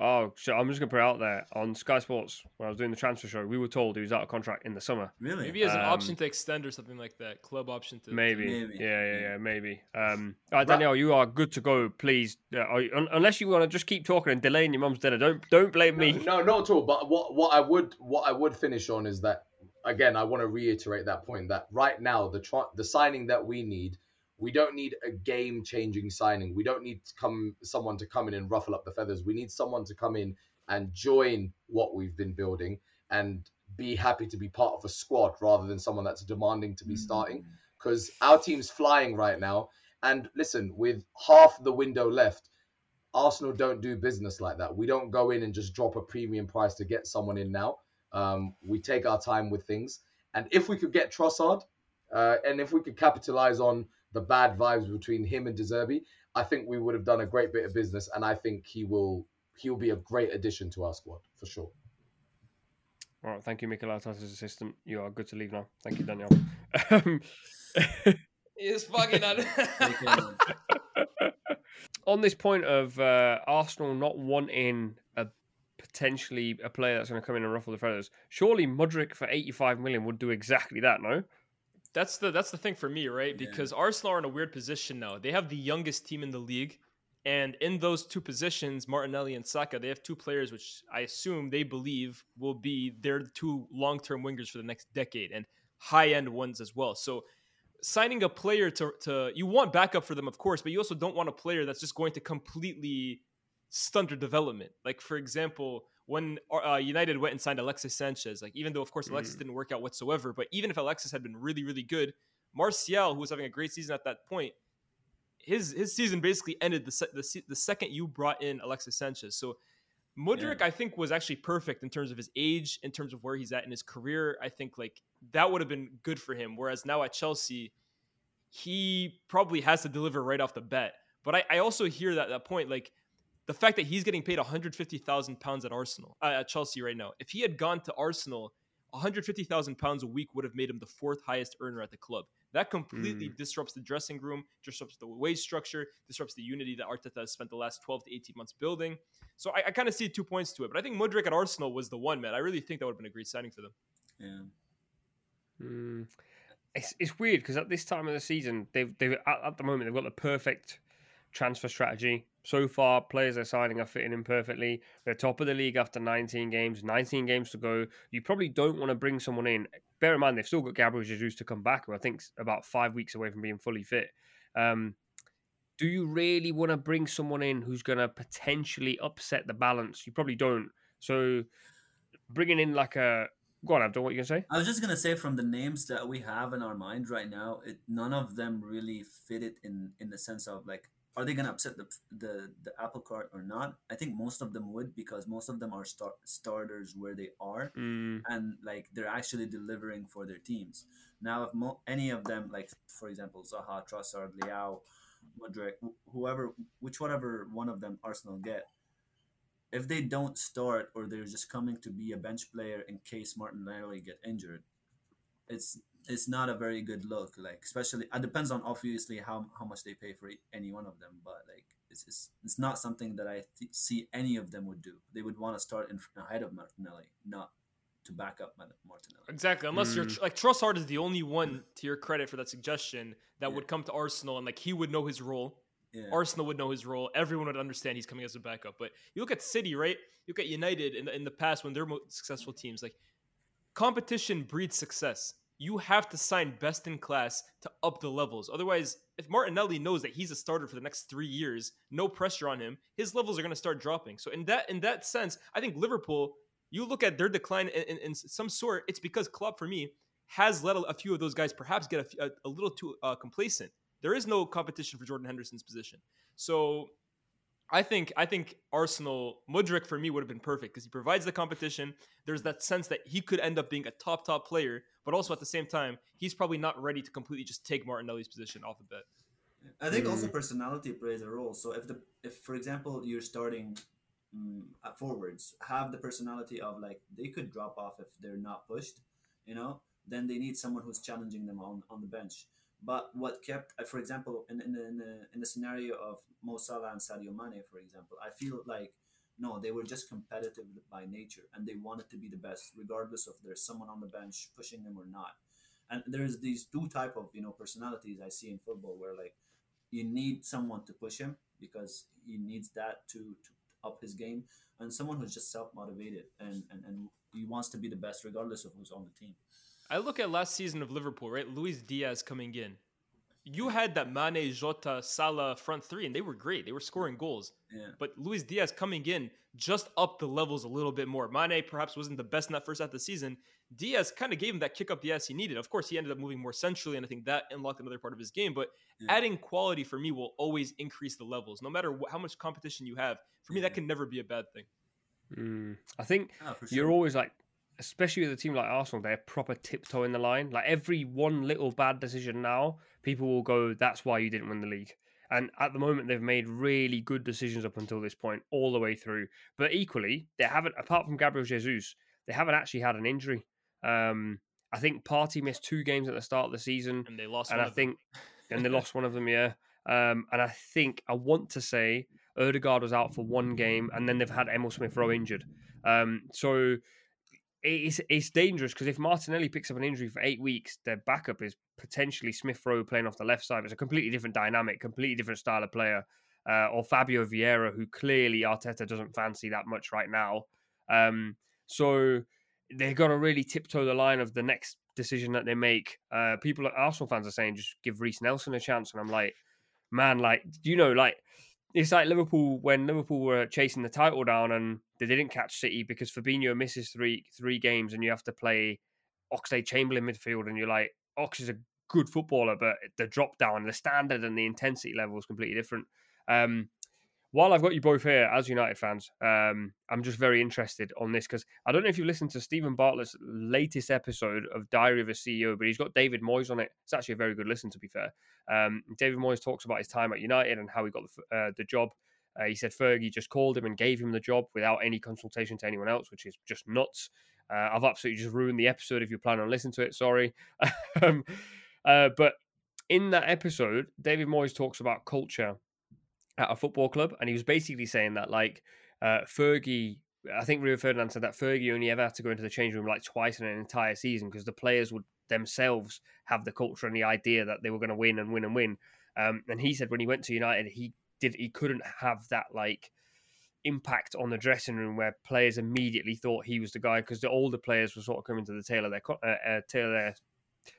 Oh, so I'm just going to put it out there on Sky Sports when I was doing the transfer show. We were told he was out of contract in the summer.
Really?
Maybe he has an
Um,
option to extend or something like that. Club option to
Maybe.
Maybe.
Yeah, yeah,
Yeah.
yeah, maybe. Um, all right,
Ra-
Daniyal, you are good to go. Please, uh, are you- un- unless you want to just keep talking and delaying your mum's dinner, don't don't blame me.
No, not at all. But what what I would what I would finish on is that again I want to reiterate that point that right now the tr- the signing that we need we don't need a game changing signing. We don't need to come someone to come in and ruffle up the feathers. We need someone to come in and join what we've been building and be happy to be part of a squad rather than someone that's demanding to be starting because our team's flying right now. And listen, with half the window left, Arsenal don't do business like that. We don't go in and just drop a premium price to get someone in now. Um, we take our time with things. And if we could get Trossard, uh, and if we could capitalize on the bad vibes between him and De Zerbi, I think we would have done a great bit of business. And I think he will he'll be a great addition to our squad for sure.
All right, thank you, Mikel Arteta's assistant. You are good to leave now. Thank you, Daniyal. Um,
He's fucking on.
on this point of uh, Arsenal not wanting a potentially a player that's going to come in and ruffle the feathers, surely Mudryk for 85 million would do exactly that, no?
That's the that's the thing for me, right?
Yeah.
Because Arsenal are in a weird position now. They have the youngest team in the league, and in those two positions, Martinelli and Saka, they have two players which I assume they believe will be their two long-term wingers for the next decade and high-end ones as well. So signing a player to to you want backup for them, of course, but you also don't want a player that's just going to completely stunt their development. Like for example, when uh, United went and signed Alexis Sanchez, like even though of course Alexis
Mm.
didn't work out whatsoever, but even if Alexis had been really really good, Martial, who was having a great season at that point, his his season basically ended the se- the, se- the second you brought in Alexis Sanchez. So Mudryk, I think, was actually perfect in terms of his age, in terms of where he's at in his career. I think like that would have been good for him. Whereas now at Chelsea, he probably has to deliver right off the bat. But I, I also hear that that point, like the fact that he's getting paid 150,000 pounds at Arsenal, uh, at Chelsea right now. If he had gone to Arsenal, 150,000 pounds a week would have made him the fourth highest earner at the club. That completely disrupts the dressing room, disrupts the wage structure, disrupts the unity that Arteta has spent the last 12 to 18 months building. So I, I kind of see two points to it. But I think Mudryk at Arsenal was the one, man. I really think that would have been a great signing for them.
Yeah.
Mm. It's it's weird because at this time of the season, they've they've at, at the moment they've got the perfect transfer strategy. So far, players they're signing are fitting in perfectly. They're top of the league after 19 games, 19 games to go. You probably don't want to bring someone in. Bear in mind they've still got Gabriel Jesus to come back, who I think's about five weeks away from being fully fit. Um, do you really want to bring someone in who's going to potentially upset the balance? You probably don't. So bringing in like a go on, Abdel, what you gonna say?
I was just gonna say from the names that we have in our mind right now, it none of them really fit it in in the sense of like are they going to upset the, the the apple cart or not? I think most of them would because most of them are start, starters where they are,
Mm.
and like they're actually delivering for their teams. Now, if mo- any of them, like for example, Zaha, Trossard, Leao, Mudryk, wh- whoever, which whatever one of them Arsenal get, if they don't start or they're just coming to be a bench player in case Martinelli get injured, it's it's not a very good look. Like especially, it depends on obviously how how much they pay for e- any one of them, but like. It's, it's, it's not something that I th- see any of them would do. They would want to start in ahead of Martinelli, not to back up Martinelli.
Exactly. Unless you're
Mm.
tr- like Trossard is the only one to your credit for that suggestion that
Yeah.
would come to Arsenal and like he would know his role.
Yeah.
Arsenal would know his role. Everyone would understand he's coming as a backup. But you look at City, right? You look at United in the, in the past when they're most successful teams. Like competition breeds success. You have to sign best in class to up the levels. Otherwise, if Martinelli knows that he's a starter for the next three years, no pressure on him, his levels are going to start dropping. So in that in that sense, I think Liverpool. You look at their decline in, in, in some sort. It's because Klopp, for me, has let a, a few of those guys perhaps get a little too uh, complacent. There is no competition for Jordan Henderson's position. So I think I think Arsenal Mudryk for me would have been perfect because he provides the competition. There's that sense that he could end up being a top top player, but also at the same time he's probably not ready to completely just take Martinelli's position off the bat.
I think also
Mm.
personality plays a role. So if the if for example you're starting at forwards, have the personality of like they could drop off if they're not pushed, you know, then they need someone who's challenging them on, on the bench. But what kept, uh, for example, in, in, in, the, in the scenario of Mo Salah and Sadio Mane, for example, I feel like no, they were just competitive by nature and they wanted to be the best, regardless of there's someone on the bench pushing them or not. And there's these two type of you know personalities I see in football where like you need someone to push him because he needs that to, to up his game, and someone who's just self motivated and, and and he wants to be the best regardless of who's on the team.
I look at last season of Liverpool, right? Luis Diaz coming in. You had that Mane, Jota, Salah front three, and they were great. They were scoring goals.
Yeah.
But Luis Diaz coming in just up the levels a little bit more. Mane perhaps wasn't the best in that first half of the season. Diaz kind of gave him that kick up the ass he needed. Of course, he ended up moving more centrally, and I think that unlocked another part of his game. But
Yeah.
adding quality for me will always increase the levels, no matter wh- how much competition you have. For me, that can never be a bad thing.
Mm. I think
Ah, for
you're always like, especially with a team like Arsenal, they're proper tiptoeing the line. Like every one little bad decision now, people will go, "That's why you didn't win the league." And at the moment, they've made really good decisions up until this point, all the way through. But equally, they haven't, apart from Gabriel Jesus, they haven't actually had an injury. Um, I think Partey missed two games at the start of the season,
And they lost.
and
one
I
of them.
think, and they lost one of them, yeah. Um, and I think I want to say Odegaard was out for one game, and then they've had Emil Smith Rowe injured. Um, so it's it's dangerous because if Martinelli picks up an injury for eight weeks, their backup is potentially Smith Rowe playing off the left side. It's a completely different dynamic, completely different style of player. Uh, or Fabio Vieira, who clearly Arteta doesn't fancy that much right now. Um, so they've got to really tiptoe the line of the next decision that they make. Uh, people, Arsenal fans are saying, just give Reiss Nelson a chance, and I'm like, man, like you know, like it's like Liverpool when Liverpool were chasing the title down and they didn't catch City because Fabinho misses three three games and you have to play Oxlade-Chamberlain midfield and you're like Ox is a good footballer but the drop down the standard and the intensity level is completely different. Um, while I've got you both here as United fans, um, I'm just very interested on this because I don't know if you've listened to Steven Bartlett's latest episode of Diary of a CEO, but he's got David Moyes on it. It's actually a very good listen, to be fair. Um, David Moyes talks about his time at United and how he got the, uh, the job. Uh, he said Fergie just called him and gave him the job without any consultation to anyone else, which is just nuts. Uh, I've absolutely just ruined the episode if you plan on listening to it. Sorry. um, uh, but in that episode, David Moyes talks about culture at a football club, and he was basically saying that like uh, Fergie. I think Rio Ferdinand said that Fergie only ever had to go into the change room like twice in an entire season because the players would themselves have the culture and the idea that they were going to win and win and win. Um, and he said when he went to United, he did he couldn't have that like impact on the dressing room where players immediately thought he was the guy because the older players were sort of coming to the tail of their uh, uh, tail of their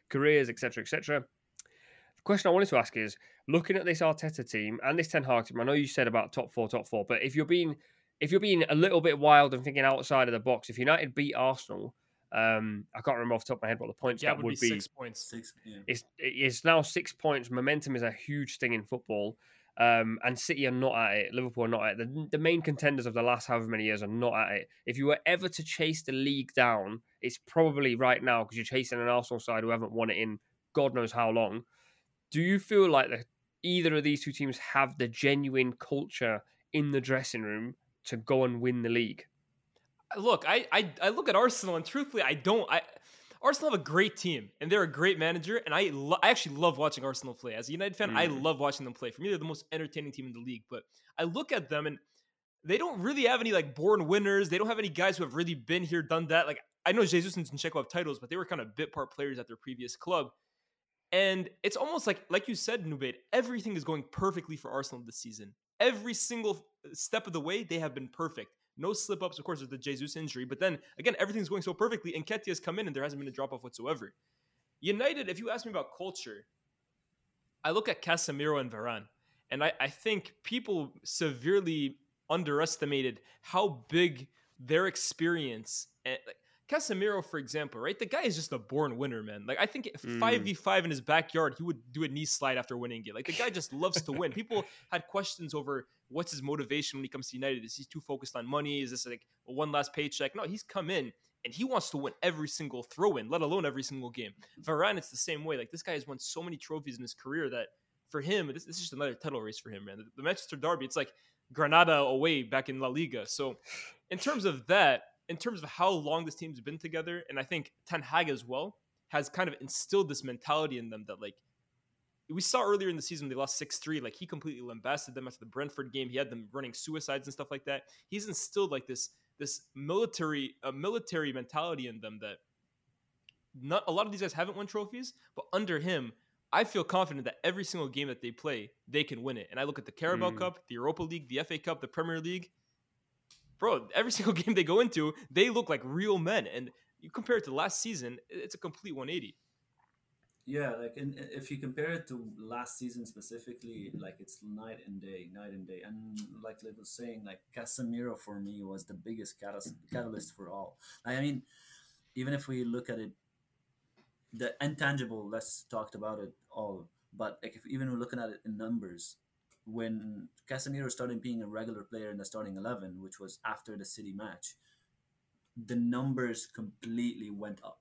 careers, etc., etc. The question I wanted to ask is: looking at this Arteta team and this Ten Hag team, I know you said about top four, top four, but if you're being if you're being a little bit wild and thinking outside of the box, if United beat Arsenal, um, I can't remember off the top of my head what the points
yeah, it would
would
be
be.
six points.
Six, yeah.
It's it's now six points. Momentum is a huge thing in football. Um, and City are not at it. Liverpool are not at it. The, the main contenders of the last however many years are not at it. If you were ever to chase the league down, it's probably right now because you're chasing an Arsenal side who haven't won it in God knows how long. Do you feel like the, either of these two teams have the genuine culture in the dressing room to go and win the league?
Look, I I, I look at Arsenal and truthfully, I don't. I Arsenal have a great team and they're a great manager, and I lo- I actually love watching Arsenal play. As a United fan, mm. I love watching them play. For me, they're the most entertaining team in the league. But I look at them and they don't really have any like born winners. They don't have any guys who have really been here, done that. Like I know Jesus and Zinchenko have titles, but they were kind of bit part players at their previous club. And it's almost like, like you said, Nubaid, everything is going perfectly for Arsenal this season. Every single step of the way, they have been perfect. No slip ups, of course, with the Jesus injury. But then again, everything's going so perfectly. And Nketiah has come in and there hasn't been a drop off whatsoever. United, if you ask me about culture, I look at Casemiro and Varane. And I, I think people severely underestimated how big their experience and like, Casemiro, for example, right? The guy is just a born winner, man. Like I think hmm. five v five in his backyard, he would do a knee slide after winning it. Like the guy just loves to win. People had questions over what's his motivation when he comes to United. Is he too focused on money? Is this like one last paycheck? No, he's come in and he wants to win every single throw in, let alone every single game. Varane, it's the same way. Like this guy has won so many trophies in his career that for him, this, this is just another title race for him, man. The, the Manchester Derby, it's like Granada away back in La Liga. So in terms of that in terms of how long this team's been together, and I think Ten Hag as well has kind of instilled this mentality in them that like we saw earlier in the season they lost 6-3 like he completely lambasted them after the brentford game he had them running suicides and stuff like that he's instilled like this this military a military mentality in them that not a lot of these guys haven't won trophies but under him i feel confident that every single game that they play they can win it and i look at the carabao mm. cup the europa league the fa cup the premier league bro, every single game they go into, they look like real men. And you compare it to last season, it's a complete 180.
Yeah, like in, if you compare it to last season specifically, like it's night and day, night and day. And like Liv was saying, like Casemiro for me was the biggest catalyst, for all. I mean, even if we look at it, the intangible, let's talked about it all. But like if even we're looking at it in numbers, when Casemiro started being a regular player in the starting 11, which was after the City match, the numbers completely went up.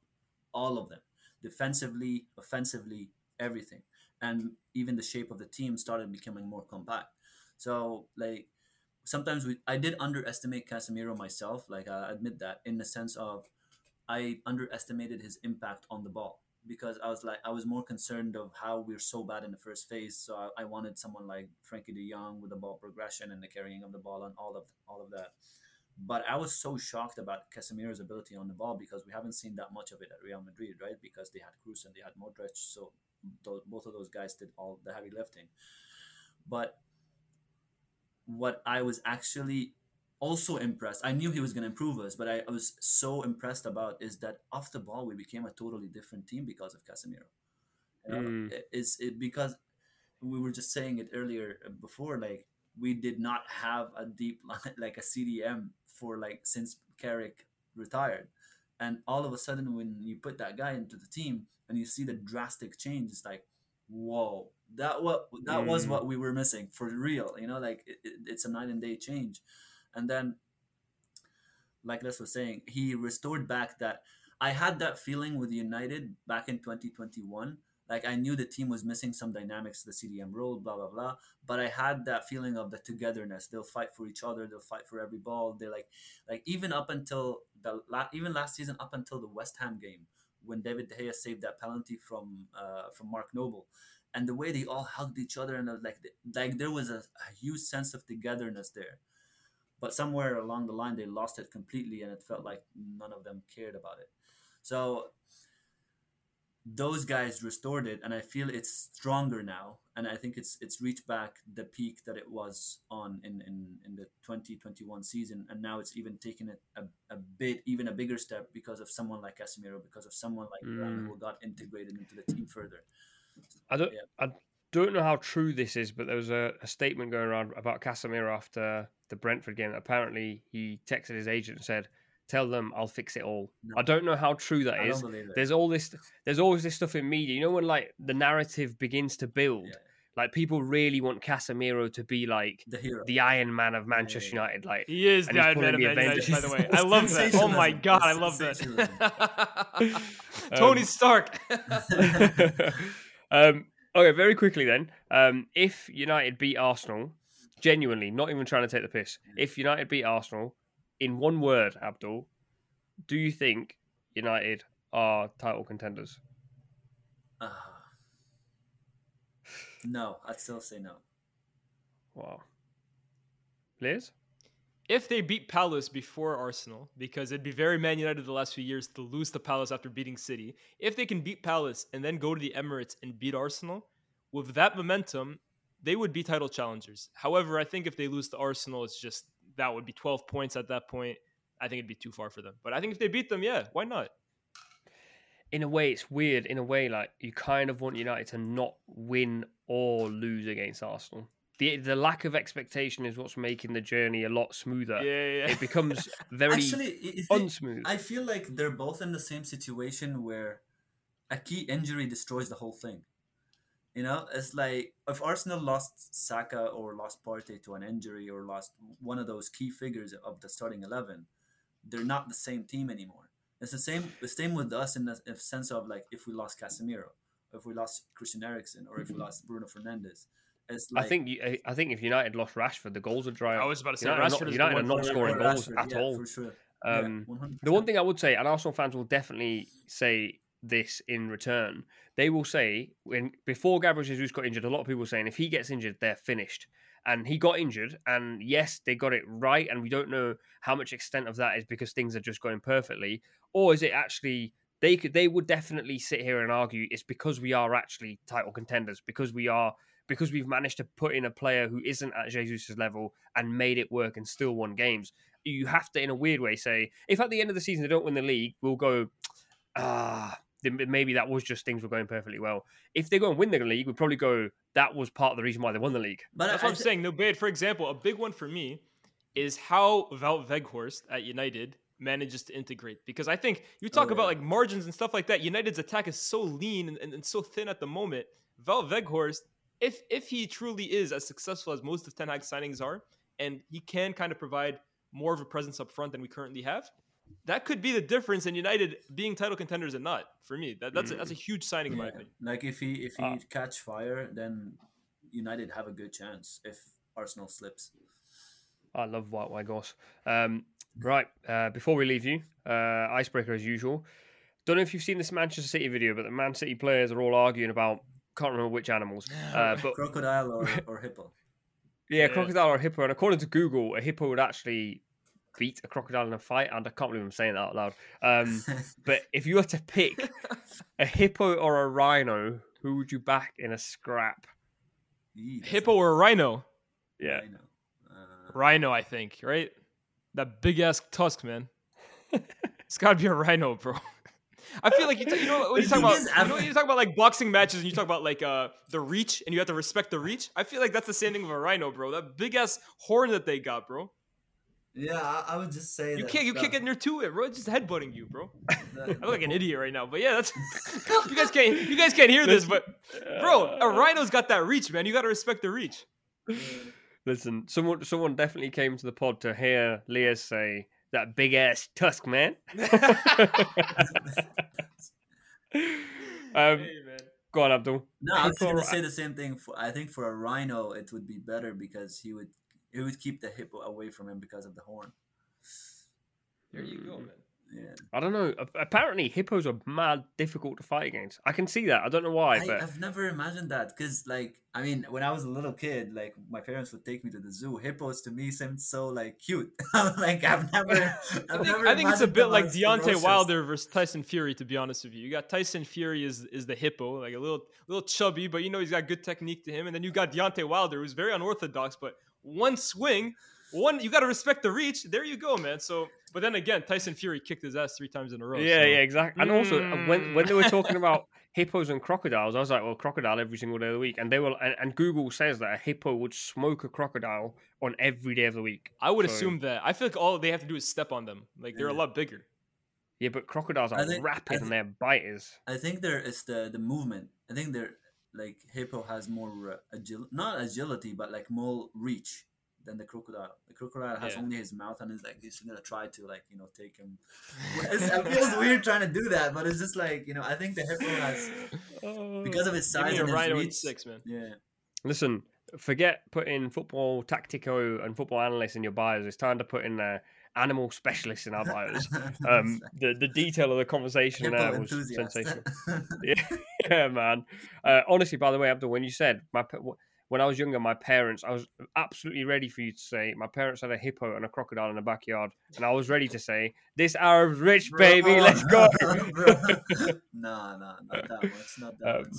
All of them. Defensively, offensively, everything. And even the shape of the team started becoming more compact. So, like, sometimes we, I did underestimate Casemiro myself. Like, I admit that in the sense of I underestimated his impact on the ball because I was like I was more concerned of how we are so bad in the first phase. So I, I, wanted someone like Frenkie De Jong with the ball progression and the carrying of the ball and all of all of that. But I was so shocked about Casemiro's ability on the ball because we haven't seen that much of it at Real Madrid, right? Because they had Kroos and they had Modric, so th- both of those guys did all the heavy lifting. But what I was actually also impressed. I knew he was going to improve us, but I, I, was so impressed about is that off the ball we became a totally different team because of Casemiro. Mm. It's it because we were just saying it earlier uh, before, like we did not have a deep like a CDM for like since Carrick retired, and all of a sudden when you put that guy into the team and you see the drastic change, it's like whoa that what that mm. was what we were missing for real you know like it, it, it's a night and day change and then like Lyes was saying, he restored back that I had that feeling with United back in 2021. Like I knew the team was missing some dynamics, the CDM role, blah blah blah. But I had that feeling of the togetherness. They'll fight for each other. They'll fight for every ball. They like, like even up until the even last season, up until the West Ham game when David De Gea saved that penalty from uh, from Mark Noble, and the way they all hugged each other and like like there was a, a huge sense of togetherness there but somewhere along the line they lost it completely and it felt like none of them cared about it so those guys restored it and i feel it's stronger now and i think it's it's reached back the peak that it was on in in, in the 2021 season and now it's even taken it a, a bit even a bigger step because of someone like casemiro because of someone like mm. who got integrated into the team further
i don't yeah. i don't know how true this is but there was a, a statement going around about casemiro after the Brentford game. Apparently, he texted his agent and said, "Tell them I'll fix it all." No. I don't know how true that I is. There's all this. There's always this stuff in media. You know when like the narrative begins to build. Yeah. Like people really want Casemiro to be like
The hero.
the Iron Man of Manchester
yeah.
United. Like
He is
And
the
he's
Iron Man of
pulling
Man
the
United, by the way. I love that. Oh my god, I love that.
Um,
Tony Stark.
um, okay, very quickly then. Um, if United beat Arsenal, genuinely, not even trying to take the piss, if United beat Arsenal, in one word, Abdel, do you think United are title contenders?
Ah. no, I'd still say no.
Wow. Lyes?
if they beat Palace before Arsenal, because it'd be very Man United the last few years to lose to Palace after beating City. If they can beat Palace and then go to the Emirates and beat Arsenal, with that momentum, they would be title challengers. However, I think if they lose to Arsenal, it's just that would be 12 points at that point. I think it'd be too far for them. But I think if they beat them, yeah, why not?
In a way, it's weird. In a way, like you kind of want United to not win or lose against Arsenal. The the lack of expectation is what's making the journey a lot smoother.
Yeah, yeah. yeah.
It becomes very
Actually, i- if they-
unsmooth.
I feel like they're both in the same situation where a key injury destroys the whole thing. You know, it's like if Arsenal lost Saka or lost Partey to an injury or lost one of those key figures of the starting eleven, they're not the same team anymore. It's the same. The same with us in the in sense of like if we lost Casemiro, if we lost Christian Eriksen, or if we lost Bruno Fernandes. It's like
I think you- I- I think if United lost Rashford, the goals would dry up.
I was about to say,
United are not, United are not scoring
or
goals
Rashford,
at
yeah,
all.
For sure.
Um,
yeah,
The one thing I would say, and Arsenal fans will definitely say this in return, they will say when before Gabriel Jesus got injured, a lot of people were saying if he gets injured, they're finished. And he got injured, and yes, they got it right, and we don't know how much extent of that is because things are just going perfectly, or is it actually they could they would definitely sit here and argue it's because we are actually title contenders because we are because we've managed to put in a player who isn't at Jesus' level and made it work and still won games. You have to, in a weird way, say if at the end of the season they don't win the league, we'll go, ah, maybe that was just things were going perfectly well. If they go and win the league, we'd probably go, that was part of the reason why they won the league.
But
That's
I,
what I'm saying. No, but for example, a big one for me is how Wout Weghorst at United manages to integrate. Because I think you talk
Oh,
about
yeah.
like margins and stuff like that. United's attack is so lean and, and, and so thin at the moment. Wout Weghorst, if if he truly is as successful as most of Ten Hag's signings are, and he can kind of provide more of a presence up front than we currently have, that could be the difference in United being title contenders and not. For me, that, that's a, that's a huge signing in my opinion.
Like if he if he
Ah.
catch fire, then United have a good chance. If Arsenal slips,
I love White White Goss. Um, right, uh, before we leave you, uh, icebreaker as usual. Don't know if you've seen this Manchester City video, but the Man City players are all arguing about can't remember which animals. Uh, but
crocodile or, or hippo.
yeah,
Yeah.
crocodile or hippo. And according to Google, a hippo would actually beat a crocodile in a fight. And I can't believe I'm saying that out loud. Um, but if you were to pick a hippo or a rhino, who would you back in a scrap?
Yee, that's
Hippo or
a rhino?
Yeah.
I know. Uh,
Rhino, I think, right? That big ass tusk, man. it's got to be a rhino, bro. I feel like you, t- you know when you talk about you know
I've-
when you talk about like boxing matches and you talk about like uh the reach and you have to respect the reach. I feel like that's the same thing with a rhino, bro. That big ass horn that they got, bro.
Yeah, I, I would just say
You
that,
can't you
that-
can't get near to it, bro. It's just headbutting you, bro. I look like an idiot right now, but yeah, that's you guys can't you guys can't hear this, but bro, a rhino's got that reach, man. You got to respect the reach.
Listen, someone someone definitely came to the pod to hear Lyes say that big ass tusk, man. um,
Hey, man.
go on, Abdel.
No, I was gonna say the same thing. For I think for a rhino, it would be better because he would he would keep the hippo away from him because of the horn.
There you go, mm-hmm. man.
Yeah,
I don't know. Apparently, hippos are mad difficult to fight against. I can see that. I don't know why,
I,
but
I've never imagined that because, like, I mean, when I was a little kid, like my parents would take me to the zoo. Hippos to me seemed so like cute. like I've never, I've
I think,
never.
I think it's a bit like
as
Deontay
ferocious.
Wilder versus Tyson Fury. To be honest with you, you got Tyson Fury is is the hippo, like a little little chubby, but you know he's got good technique to him. And then you got Deontay Wilder, who's very unorthodox, but one swing, one you got to respect the reach. There you go, man. So, but then again, Tyson Fury kicked his ass three times in a row.
yeah,
so-
yeah, exactly. And also, uh, when when they were
Mm.
talking about hippos and crocodiles, I was like, well, crocodile every single day of the week, and they were, and, and Google says that a hippo would smoke a crocodile on every day of the week.
I would
So-
assume that. I feel like all they have to do is step on them. Like they're a lot bigger.
Yeah, but crocodiles are
think-
rapid
thi-
and they're biters.
I think there is the the movement. I think they're like hippo has more uh, agil not agility but like more reach than the crocodile. The crocodile has
Yeah.
only his mouth and is like he's gonna try to like you know take him. It's, it feels weird trying to do that, but it's just like you know I think the hippo has because of his size and his reach.
six, man.
Yeah,
Listen, forget putting football tactico and football analyst in your bios. It's time to put in uh, animal specialist in our bios. Um, the the detail of the conversation
hippo
there was
enthusiast.
sensational. yeah, yeah, man. Uh, honestly, by the way, Abdel, when you said my when I was younger, my parents, I was absolutely ready for you to say my parents had a hippo and a crocodile in the backyard, and I was ready to say this Arab's rich, baby.
Bro,
Let's go.
bro. no, no, not that much. Not that
Um,
much.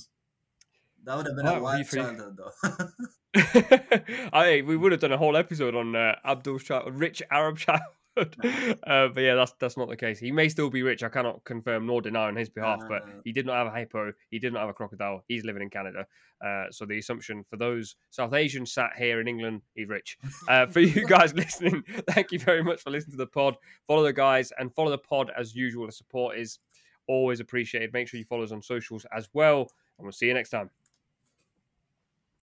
That would have been a
what do you
wild
think?
childhood, though.
I we would have done a whole episode on uh, Abdel's child, rich Arab uh, but yeah, that's that's not the case. He may still be rich. I cannot confirm nor deny on his behalf. but
Uh.
he did not have a hippo. He did not have a crocodile. He's living in Canada. Uh, so the assumption for those South Asians sat here in England, he's rich. Uh, for you guys listening, thank you very much for listening to the pod. Follow the guys and follow the pod as usual. The support is always appreciated. Make sure you follow us on socials as well, and we'll see you next time.